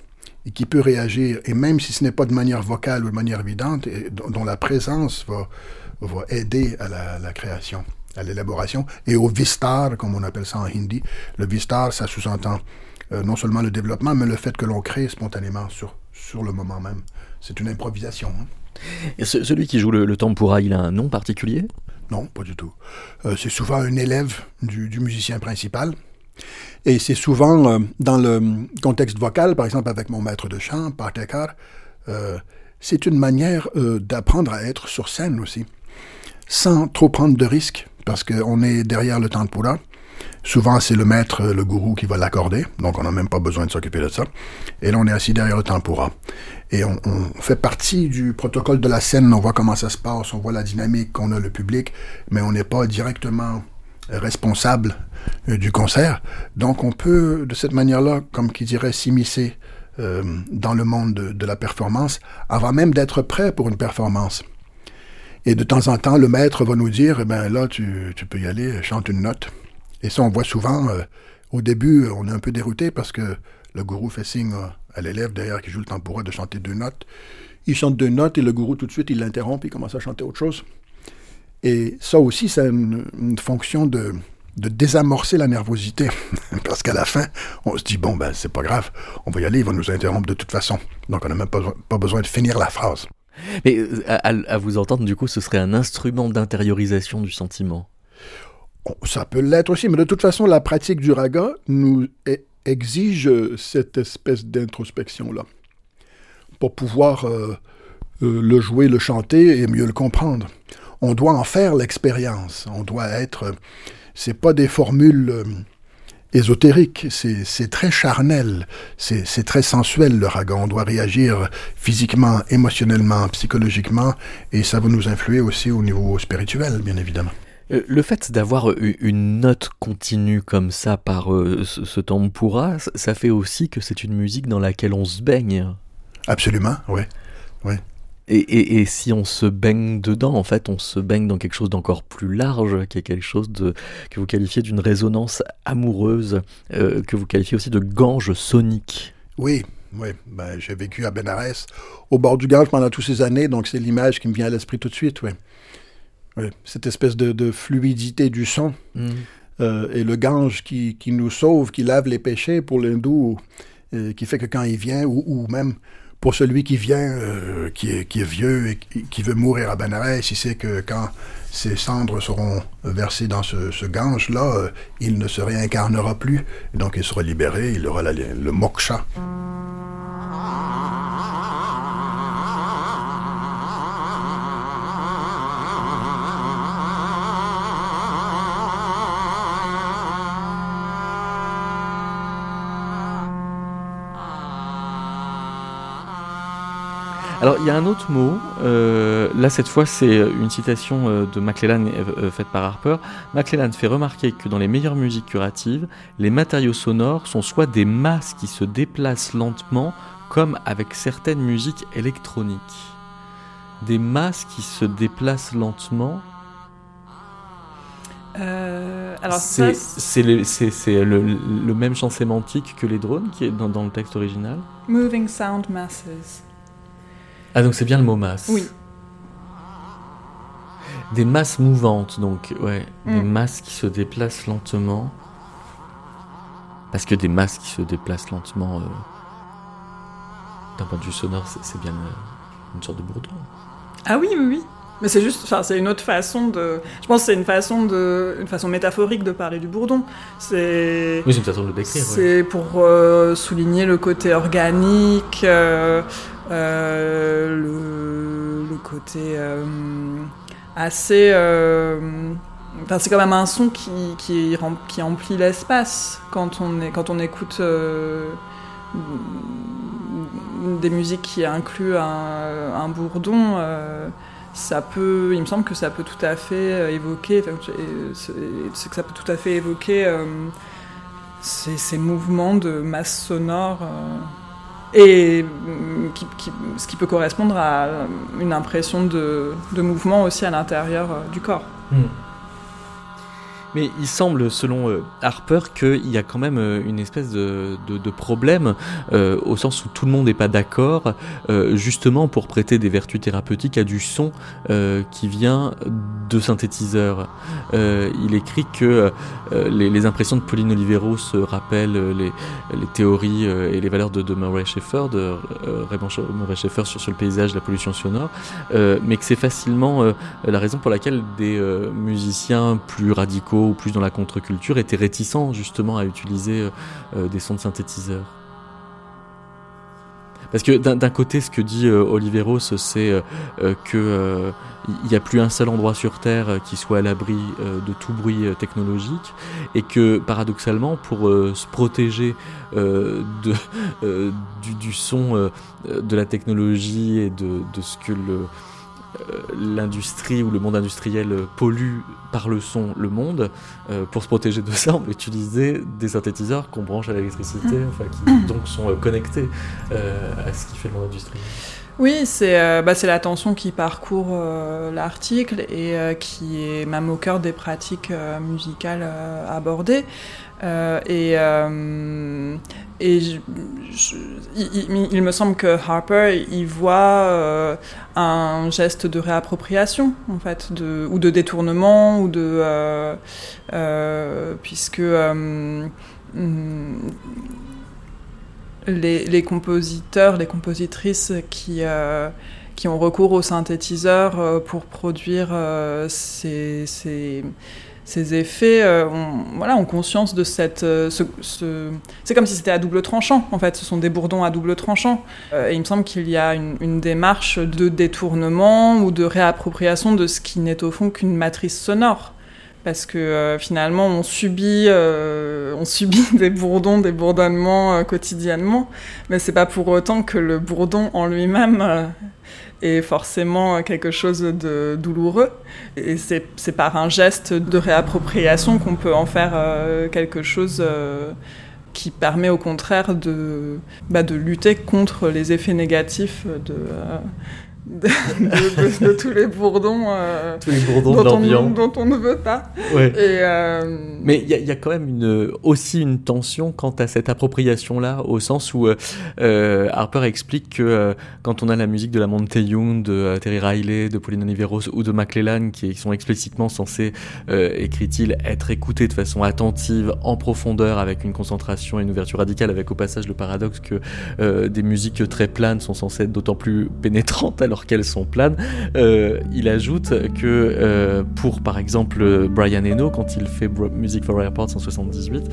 et qui peut réagir, et même si ce n'est pas de manière vocale ou de manière évidente, dont la présence va aider à la création à l'élaboration, et au vistar, comme on appelle ça en hindi. Le vistar, ça sous-entend euh, non seulement le développement, mais le fait que l'on crée spontanément sur, sur le moment même. C'est une improvisation. Hein. Et celui qui joue le, tempura, il a un nom particulier? Non, pas du tout. Euh, c'est souvent un élève du, musicien principal. Et c'est souvent euh, dans le contexte vocal, par exemple avec mon maître de chant, Partekar, c'est une manière d'apprendre à être sur scène aussi, sans trop prendre de risques parce qu'on est derrière le tempura. Souvent, c'est le maître, le gourou qui va l'accorder, donc on n'a même pas besoin de s'occuper de ça. Et là, on est assis derrière le tempura. Et on, fait partie du protocole de la scène, on voit comment ça se passe, on voit la dynamique qu'on a le public, mais on n'est pas directement responsable euh, du concert. Donc on peut, de cette manière-là, comme qui dirait, s'immiscer euh, dans le monde de la performance, avant même d'être prêt pour une performance. Et de temps en temps, le maître va nous dire, eh ben là, tu, peux y aller, chante une note. Et ça, on voit souvent, euh, au début, on est un peu dérouté parce que Le gourou fait signe à l'élève derrière qui joue le tamboura de chanter deux notes. Il chante deux notes et le gourou tout de suite il l'interrompt et il commence à chanter autre chose. Et ça aussi, c'est une, fonction de, de désamorcer la nervosité. *laughs* Parce qu'à la fin, on se dit, bon, ben, c'est pas grave, on va y aller, il va nous interrompre de toute façon. Donc, on n'a même pas, besoin de finir la phrase. Mais euh, à, vous entendre, du coup, ce serait un instrument d'intériorisation du sentiment. Ça peut l'être aussi, mais de toute façon, la pratique du raga nous exige cette espèce d'introspection-là pour pouvoir euh, euh, le jouer, le chanter et mieux le comprendre on doit en faire l'expérience. On doit être. C'est pas des formules ésotériques, c'est très charnel, c'est très sensuel le raga. On doit réagir physiquement, émotionnellement, psychologiquement, et ça va nous influer aussi au niveau spirituel, bien évidemment. Euh, le fait d'avoir une note continue comme ça par euh, ce, ce tempura, ça fait aussi que c'est une musique dans laquelle on se baigne. Absolument, oui. oui. Et, si on se baigne dedans, en fait, on se baigne dans quelque chose d'encore plus large, qui est quelque chose de, que vous qualifiez d'une résonance amoureuse, euh, que vous qualifiez aussi de gange sonique. Oui, oui. Ben, j'ai vécu à Benares, au bord du Gange pendant toutes ces années, donc c'est l'image qui me vient à l'esprit tout de suite, oui. Cette espèce de, fluidité du son. Mm. Euh, et le Gange qui, nous sauve, qui lave les péchés pour l'hindou, euh, qui fait que quand il vient, ou même pour celui qui vient, euh, qui, est, vieux et qui veut mourir à Benares, il sait que quand ses cendres seront versées dans ce, gange-là, euh, il ne se réincarnera plus. Donc il sera libéré, il aura le moksha. Alors il y a un autre mot, euh, là cette fois c'est une citation euh, de McClellan euh, faite par Harper. McClellan fait remarquer que dans les meilleures musiques curatives, les matériaux sonores sont soit des masses qui se déplacent lentement, comme avec certaines musiques électroniques. Des masses qui se déplacent lentement. alors c'est le, le, même champ sémantique que les drones qui est dans, dans le texte original? Moving sound masses. Ah, donc c'est bien le mot masse. Oui. Des masses mouvantes, donc, ouais. Des mm. masses qui se déplacent lentement. Parce que des masses qui se déplacent lentement, euh, d'un point de vue sonore, c'est bien euh, une sorte de bourdon. Ah oui, oui, oui. Mais c'est juste, enfin, c'est une autre façon de. Je pense que c'est une façon de, une façon métaphorique de parler du bourdon. C'est. Oui, c'est une façon de le décrire. C'est pour euh, souligner le côté organique, euh, le, côté euh, assez. Euh, enfin, c'est quand même un son qui, qui, l'espace quand on, quand on écoute des musiques qui incluent un, bourdon. ça peut, il me semble que ça peut tout à fait évoquer, c'est que ça peut tout à fait évoquer ces, mouvements de masse sonore et mm, ce qui peut correspondre à une impression de, mouvement aussi à l'intérieur euh, du corps. Hmm. Mais il semble, selon euh, Harper, qu'il y a quand même euh, une espèce de, problème, euh, au sens où tout le monde n'est pas d'accord, justement pour prêter des vertus thérapeutiques à du son qui vient de synthétiseurs. il écrit que les, impressions de Pauline Olivero se rappellent les, théories et les valeurs de, Murray Schaeffer, de Raymond Murray Schaeffer sur, sur, le paysage, la pollution sonore, mais que c'est facilement la raison pour laquelle des musiciens plus radicaux ou plus dans la contre-culture étaient réticents justement à utiliser euh, euh, des sons de synthétiseurs. Parce que d'un côté, ce que dit euh, Oliveros, c'est qu'il n'y a plus un seul endroit sur Terre qui soit à l'abri de tout bruit technologique, et que paradoxalement, pour se protéger de, du, son de la technologie et de, de ce que l'industrie ou le monde industriel pollue par le son le monde, euh, pour se protéger de ça, on va utiliser des synthétiseurs qu'on branche à l'électricité, enfin, qui donc sont euh, connectés à ce qui fait le monde industriel. Oui, c'est euh, bah, la tension qui parcourt euh, l'article et euh, qui est même au cœur des pratiques euh, musicales euh, abordées. Euh, et euh, et il, me semble que Harper il voit euh, un geste de réappropriation en fait, de, ou de détournement ou de puisque hum, les, les compositeurs, les compositrices qui, qui ont recours aux synthétiseurs pour produire ces, ces effets euh, ont, voilà, ont conscience de cette... euh, ce, ce- C'est comme si c'était à double tranchant, en fait. Ce sont des bourdons à double tranchant. Euh, et il me semble qu'il y a une démarche de détournement ou de réappropriation de ce qui n'est au fond qu'une matrice sonore parce que euh, finalement on subit, euh, on subit *laughs* des bourdons, des bourdonnements euh, quotidiennement, mais c'est pas pour autant que le bourdon en lui-même est forcément quelque chose de douloureux. Et c'est par un geste de réappropriation qu'on peut en faire quelque chose qui permet au contraire de, bah, de lutter contre les effets négatifs de, de, de- de- de tous les bourdons. euh, Tous les bourdons de dont on, l'ambiance. dont on ne veut pas. Ouais. Et euh, Mais il y, a- il y a quand même une, aussi une tension quant à cette appropriation-là, au sens où euh, euh, Harper explique que quand on a la musique de la Monte Young, de Terry Riley, de Pauline Oliveros ou de McClellan, qui sont explicitement censés, écrit-il, être écoutés de façon attentive, en profondeur, avec une concentration et une ouverture radicale, avec au passage le paradoxe que des musiques très planes sont censées être d'autant plus pénétrantes alors qu'elles sont planes, euh, il ajoute que euh, pour par exemple Brian Eno, quand il fait Music for Airports en 78,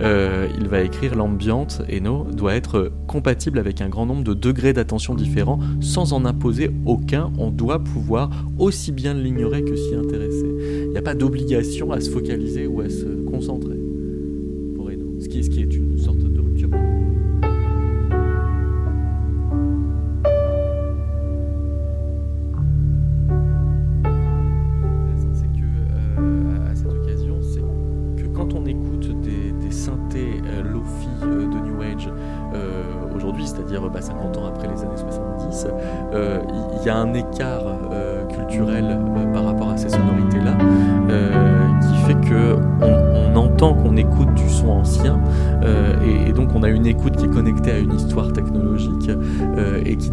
euh, il va écrire l'ambiance Eno doit être compatible avec un grand nombre de degrés d'attention différents sans en imposer aucun. On doit pouvoir aussi bien l'ignorer que s'y intéresser. Il n'y a pas d'obligation à se focaliser ou à se concentrer pour Eno, ce qui, ce qui est une sorte synthés euh, lofi euh, de New Age euh, aujourd'hui, c'est-à-dire bah, 50 ans après les années 70, euh, il y, a un écart culturel par rapport à ces sonorités-là qui fait que on, entend qu'on écoute du son ancien et, et donc on a une écoute qui est connectée à une histoire technologique et qui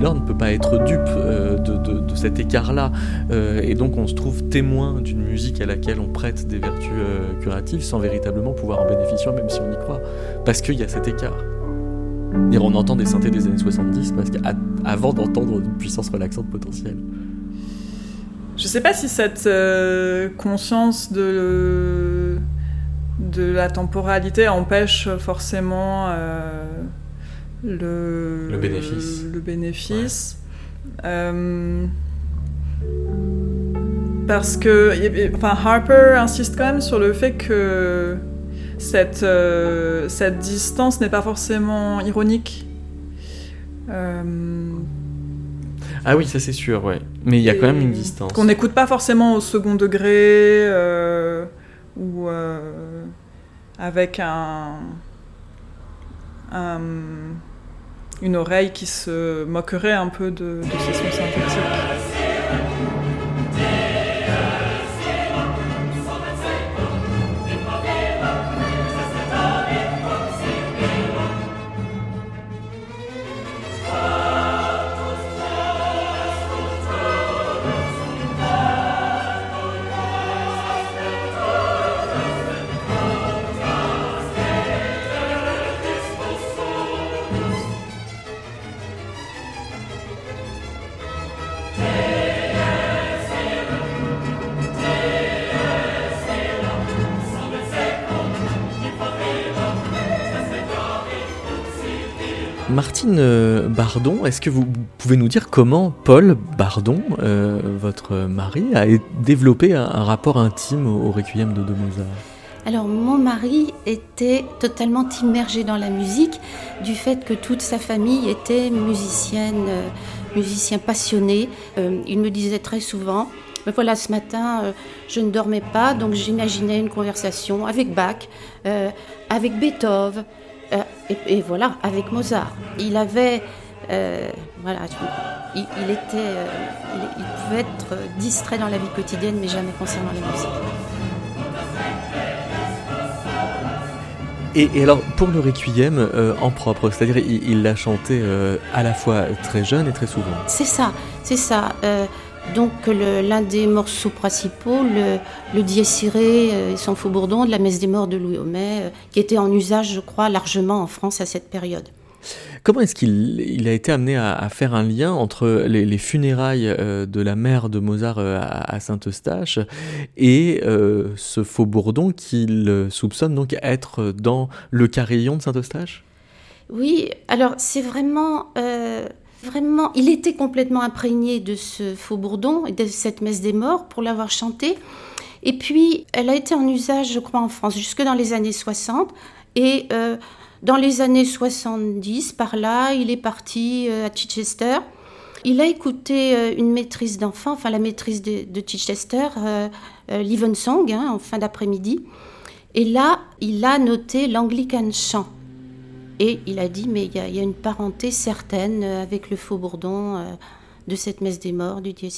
lors ne peut pas être dupe euh, de, de- cet écart-là. Euh, et donc on se trouve témoin d'une musique à laquelle on prête des vertus euh, curatives sans véritablement pouvoir en bénéficier, même si on y croit. Parce qu'il y a cet écart. Dire, on entend des synthés des années 70 parce qu'avant d'entendre une puissance relaxante potentielle. je sais pas si cette conscience de, de la temporalité empêche forcément le, Le bénéfice. le bénéfice. Euh, parce que enfin, Harper insiste quand même sur le fait que cette, euh, cette distance n'est pas forcément ironique. Euh, Ah oui, ça c'est sûr, ouais. Mais il y a quand même une distance. Qu'on n'écoute pas forcément au second degré euh, ou avec un, un- une oreille qui se moquerait un peu de, de ces sons synthétiques. Martine euh, Bardon, est-ce que vous pouvez nous dire comment Paul Bardon, euh, votre mari, a développé un, rapport intime au, Requiem de, de Mozart? Alors mon mari était totalement immergé dans la musique du fait que toute sa famille était musicienne, euh, musicien passionné. Il me disait très souvent, Mais voilà, ce matin, je ne dormais pas, donc j'imaginais une conversation avec Bach, avec Beethoven, et, et voilà, avec Mozart. Il avait voilà, il, était, il, pouvait être distrait dans la vie quotidienne, mais jamais concernant les musiques. Et, alors, pour le requiem euh, en propre, c'est-à-dire il l'a chanté euh, à la fois très jeune et très souvent. C'est ça, c'est ça. Euh, donc l'un des morceaux principaux, le, le Dies et son faux bourdon de la messe des morts de Louis Homais, qui était en usage, je crois, largement en France à cette période. Comment est-ce qu'il a été amené à, faire un lien entre les, funérailles euh, de la mère de Mozart euh, à, Saint-Eustache et euh, ce faux bourdon qu'il soupçonne donc être dans le carillon de Saint-Eustache? Oui, alors c'est vraiment... Vraiment, il était complètement imprégné de ce faux bourdon et de cette messe des morts pour l'avoir chanté. Et puis, elle a été en usage, je crois, en France jusque dans les années 60. Et dans les années 70, par là, il est parti euh, à Chichester. Il a écouté euh, une maîtrise d'enfant, enfin la maîtrise de, Chichester, euh, euh Song, hein, en fin d'après-midi. Et là, il a noté l'Anglican chant. Et il a dit, mais il y, a une parenté certaine avec le faux bourdon de cette messe des morts, du Dieu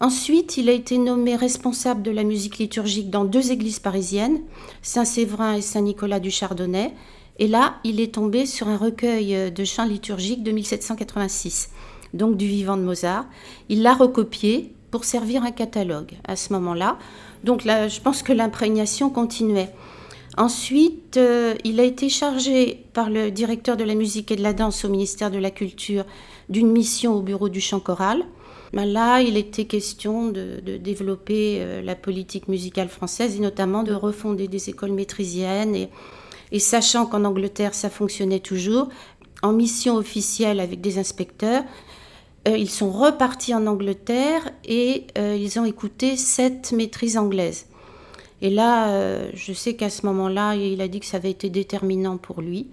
Ensuite, il a été nommé responsable de la musique liturgique dans deux églises parisiennes, Saint-Séverin et Saint-Nicolas du Chardonnay. Et là, il est tombé sur un recueil de chants liturgiques de 1786, donc du vivant de Mozart. Il l'a recopié pour servir un catalogue à ce moment-là. Donc là, je pense que l'imprégnation continuait. Ensuite, euh, il a été chargé par le directeur de la musique et de la danse au ministère de la Culture d'une mission au bureau du chant choral. Ben là, il était question de, développer euh, la politique musicale française et notamment de refonder des écoles maîtrisiennes. Et, sachant qu'en Angleterre, ça fonctionnait toujours, en mission officielle avec des inspecteurs, euh, ils sont repartis en Angleterre et ils ont écouté cette maîtrise anglaise. Et là, je sais qu'à ce moment-là, il a dit que ça avait été déterminant pour lui.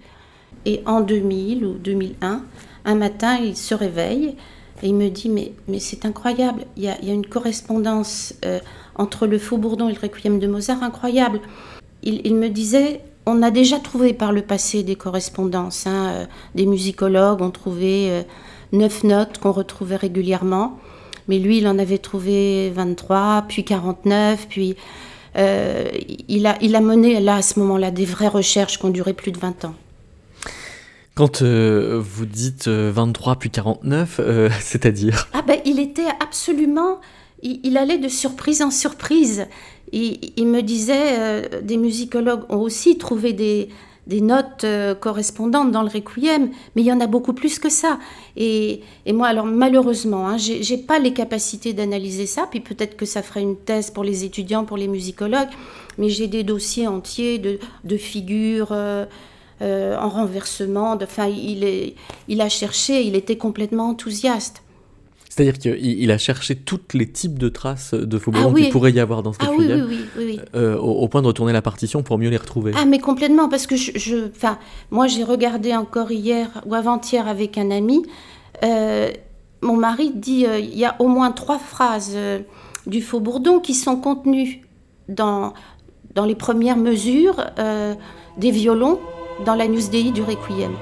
Et en 2000 ou 2001, un matin, il se réveille et il me dit, mais, mais c'est incroyable, il y, a, une correspondance euh, entre le Faux Bourdon et le Requiem de Mozart incroyable. Il, me disait, on a déjà trouvé par le passé des correspondances. Hein, euh, des musicologues ont trouvé euh, neuf notes qu'on retrouvait régulièrement. Mais lui, il en avait trouvé 23, puis 49, puis il, a, il a mené là, à ce moment-là, des vraies recherches qui ont duré plus de 20 ans. Quand euh, vous dites 23 euh, puis 49, euh, *laughs* c'est-à-dire? Ah ben il était absolument... Il, allait de surprise en surprise. Il, il me disait, des musicologues ont aussi trouvé des, des notes correspondantes dans le requiem, mais il y en a beaucoup plus que ça. Et, moi, alors malheureusement, hein, j'ai pas les capacités d'analyser ça, puis peut-être que ça ferait une thèse pour les étudiants, pour les musicologues, mais j'ai des dossiers entiers de, figures. Euh, en renversement. Enfin, il a cherché, il était complètement enthousiaste. C'est-à-dire qu'il a cherché tous les types de traces de Faubourg ah qu'il pourrait y avoir dans ce ah, oui, oui, oui, euh, au, point de retourner la partition pour mieux les retrouver. Ah, mais complètement, parce que je, enfin, moi j'ai regardé encore hier ou avant-hier avec un ami. Euh, mon mari dit il y a au moins trois phrases du Faubourdon qui sont contenues dans, dans les premières mesures des violons dans la News Dei du Requiem.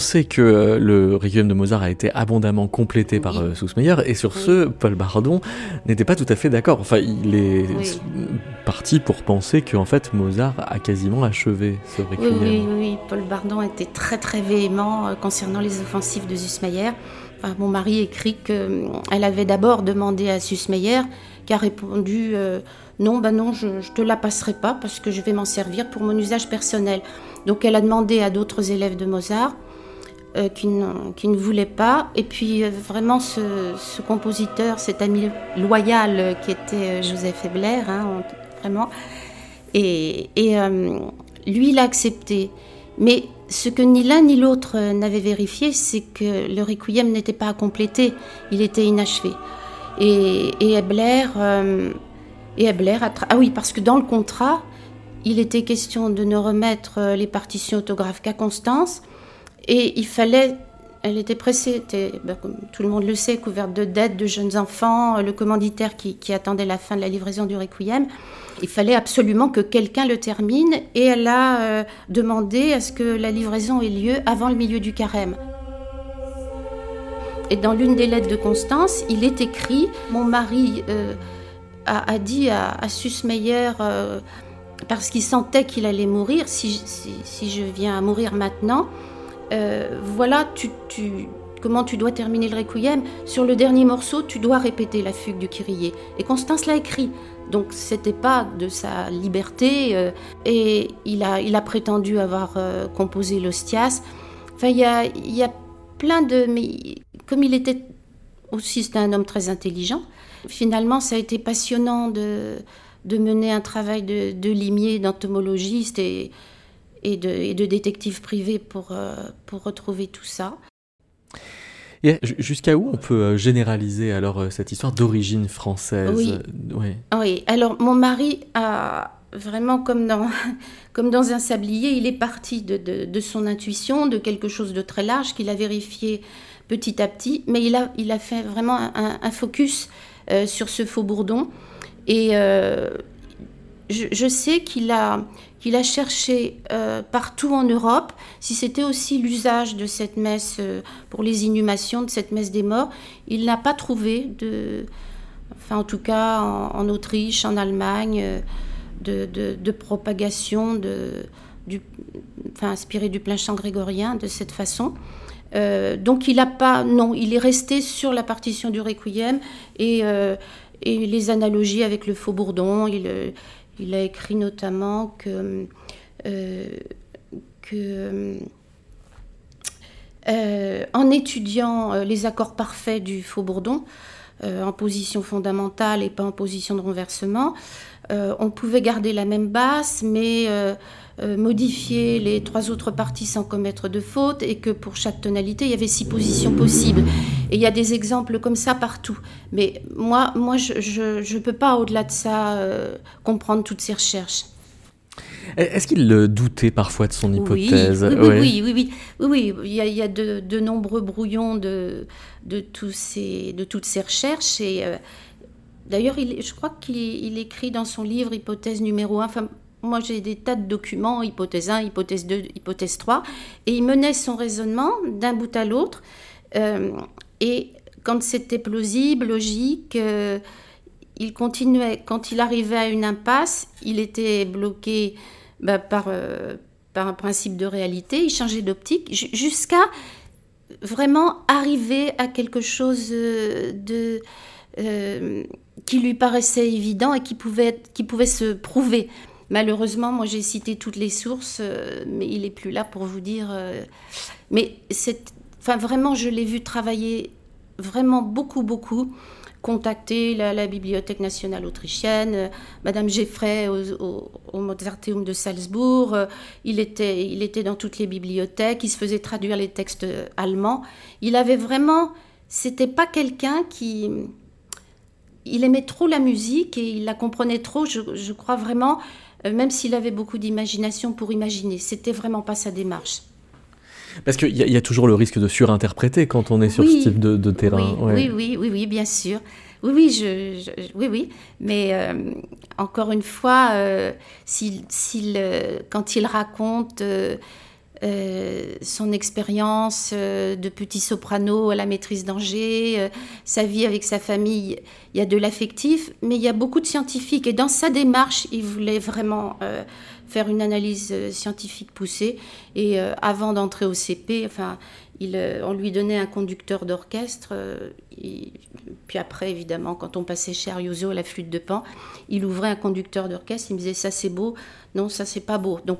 Sait que euh, le Requiem de Mozart a été abondamment complété par euh, Sussmeyer, et sur ce, Paul Bardon n'était pas tout à fait d'accord. Enfin, il est parti pour penser qu'en fait, Mozart a quasiment achevé ce Requiem. Oui, oui, Paul Bardon était très très véhément euh, concernant les offensives de Sussmeyer. mon mari écrit qu'elle avait d'abord demandé à Sussmeyer, qui a répondu non, ben non, je ne te la passerai pas parce que je vais m'en servir pour mon usage personnel. Donc elle a demandé à d'autres élèves de Mozart euh, qui, ne, voulait pas. Et puis euh, vraiment ce, compositeur, cet ami loyal euh, qui était Joseph Ebler, hein, vraiment. Et, lui, il a accepté. Mais ce que ni l'un ni l'autre n'avait vérifié, c'est que le requiem n'était pas à compléter, il était inachevé. Et, et Ebler, et ah oui, parce que dans le contrat, il était question de ne remettre les partitions autographes qu'à Constance, et il fallait elle était pressée, ben, comme tout le monde le sait, couverte de dettes, de jeunes enfants, le commanditaire qui, attendait la fin de la livraison du requiem. Il fallait absolument que quelqu'un le termine et elle a euh, demandé à ce que la livraison ait lieu avant le milieu du carême. Et dans l'une des lettres de Constance, il est écrit Mon mari euh, a, dit à, à Susmeyer, euh, parce qu'il sentait qu'il allait mourir, si, si je viens à mourir maintenant, euh, voilà tu, comment tu dois terminer le requiem. Sur le dernier morceau, tu dois répéter la fugue du Kyrie. Et Constance l'a écrit. Donc c'était pas de sa liberté. Euh, et il a, il a prétendu avoir euh, composé l'Ostias. Enfin, il y a, plein de. Mais comme il était aussi, c'était un homme très intelligent. Finalement, ça a été passionnant de, de mener un travail de, de limier, d'entomologiste et et de, et de détectives privés pour, euh, pour retrouver tout ça. Jusqu'à où on peut euh, généraliser alors euh, cette histoire d'origine française? Oui. oui, alors mon mari a vraiment comme dans, *laughs* comme dans un sablier, il est parti de, de, de son intuition, de quelque chose de très large qu'il a vérifié petit à petit, mais il a, il a fait vraiment un, un focus sur ce faux bourdon. Et je, je, sais qu'il a, qu'il a cherché euh, partout en Europe si c'était aussi l'usage de cette messe euh, pour les inhumations, de cette messe des morts. Il n'a pas trouvé, de, enfin en tout cas en, Autriche, en Allemagne, euh, de, propagation, de, du, enfin du plein chant grégorien de cette façon. donc il n'a pas, non, il est resté sur la partition du requiem et, les analogies avec le faux bourdon. Il a écrit notamment que, euh, euh, en étudiant euh, les accords parfaits du faux bourdon, en position fondamentale et pas en position de renversement, on pouvait garder la même basse, mais modifier les trois autres parties sans commettre de faute, et que pour chaque tonalité, il y avait six positions possibles. Et il y a des exemples comme ça partout. Mais moi, moi je ne peux pas, au-delà de ça, euh, comprendre toutes ces recherches. Est-ce qu'il doutait parfois de son hypothèse Oui, oui, oui, oui, oui, Il y a, de, nombreux brouillons de, de, tous ces, de toutes ces recherches. Et euh, d'ailleurs, je crois qu'il écrit dans son livre Hypothèse numéro 1. Enfin, moi, j'ai des tas de documents, hypothèse 1, hypothèse 2, hypothèse 3. Et il menait son raisonnement d'un bout à l'autre. Euh, et quand c'était plausible, logique, euh, il continuait. Quand il arrivait à une impasse, il était bloqué bah, par, euh, par un principe de réalité, il changeait d'optique jusqu'à vraiment arriver à quelque chose qui lui paraissait évident et qui pouvait se prouver. Malheureusement, moi j'ai cité toutes les sources, mais il n'est plus là pour vous dire. mais c'est Enfin, vraiment, je l'ai vu travailler vraiment beaucoup, beaucoup. Contacter la, Bibliothèque nationale autrichienne, euh, Madame Geffray au, Mozarteum de Salzbourg. Euh, il, était, il était dans toutes les bibliothèques, il se faisait traduire les textes allemands. Il avait vraiment. C'était pas quelqu'un qui. Il aimait trop la musique et il la comprenait trop, je, crois vraiment, euh, même s'il avait beaucoup d'imagination pour imaginer. C'était vraiment pas sa démarche. Parce qu'il y, y, a toujours le risque de surinterpréter quand on est sur ce type de, terrain. Oui, oui, oui, oui, bien sûr. Oui, oui, je, oui, oui. Mais euh, encore une fois, euh, euh, quand il raconte son expérience de petit soprano à la maîtrise d'Angers, sa vie avec sa famille, il y a de l'affectif, mais il y a beaucoup de scientifiques. Et dans sa démarche, il voulait vraiment faire une analyse euh, scientifique poussée. Et euh, avant d'entrer au CP, enfin, euh, on lui donnait un conducteur d'orchestre. puis après, évidemment, quand on passait chez Ariuso, la flûte de Pan, il ouvrait un conducteur d'orchestre. Il me disait ça c'est beau, non ça c'est pas beau. Donc,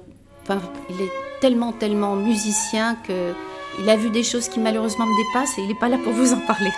il est tellement tellement musicien que il a vu des choses qui malheureusement me dépassent et il n'est pas là pour vous en parler.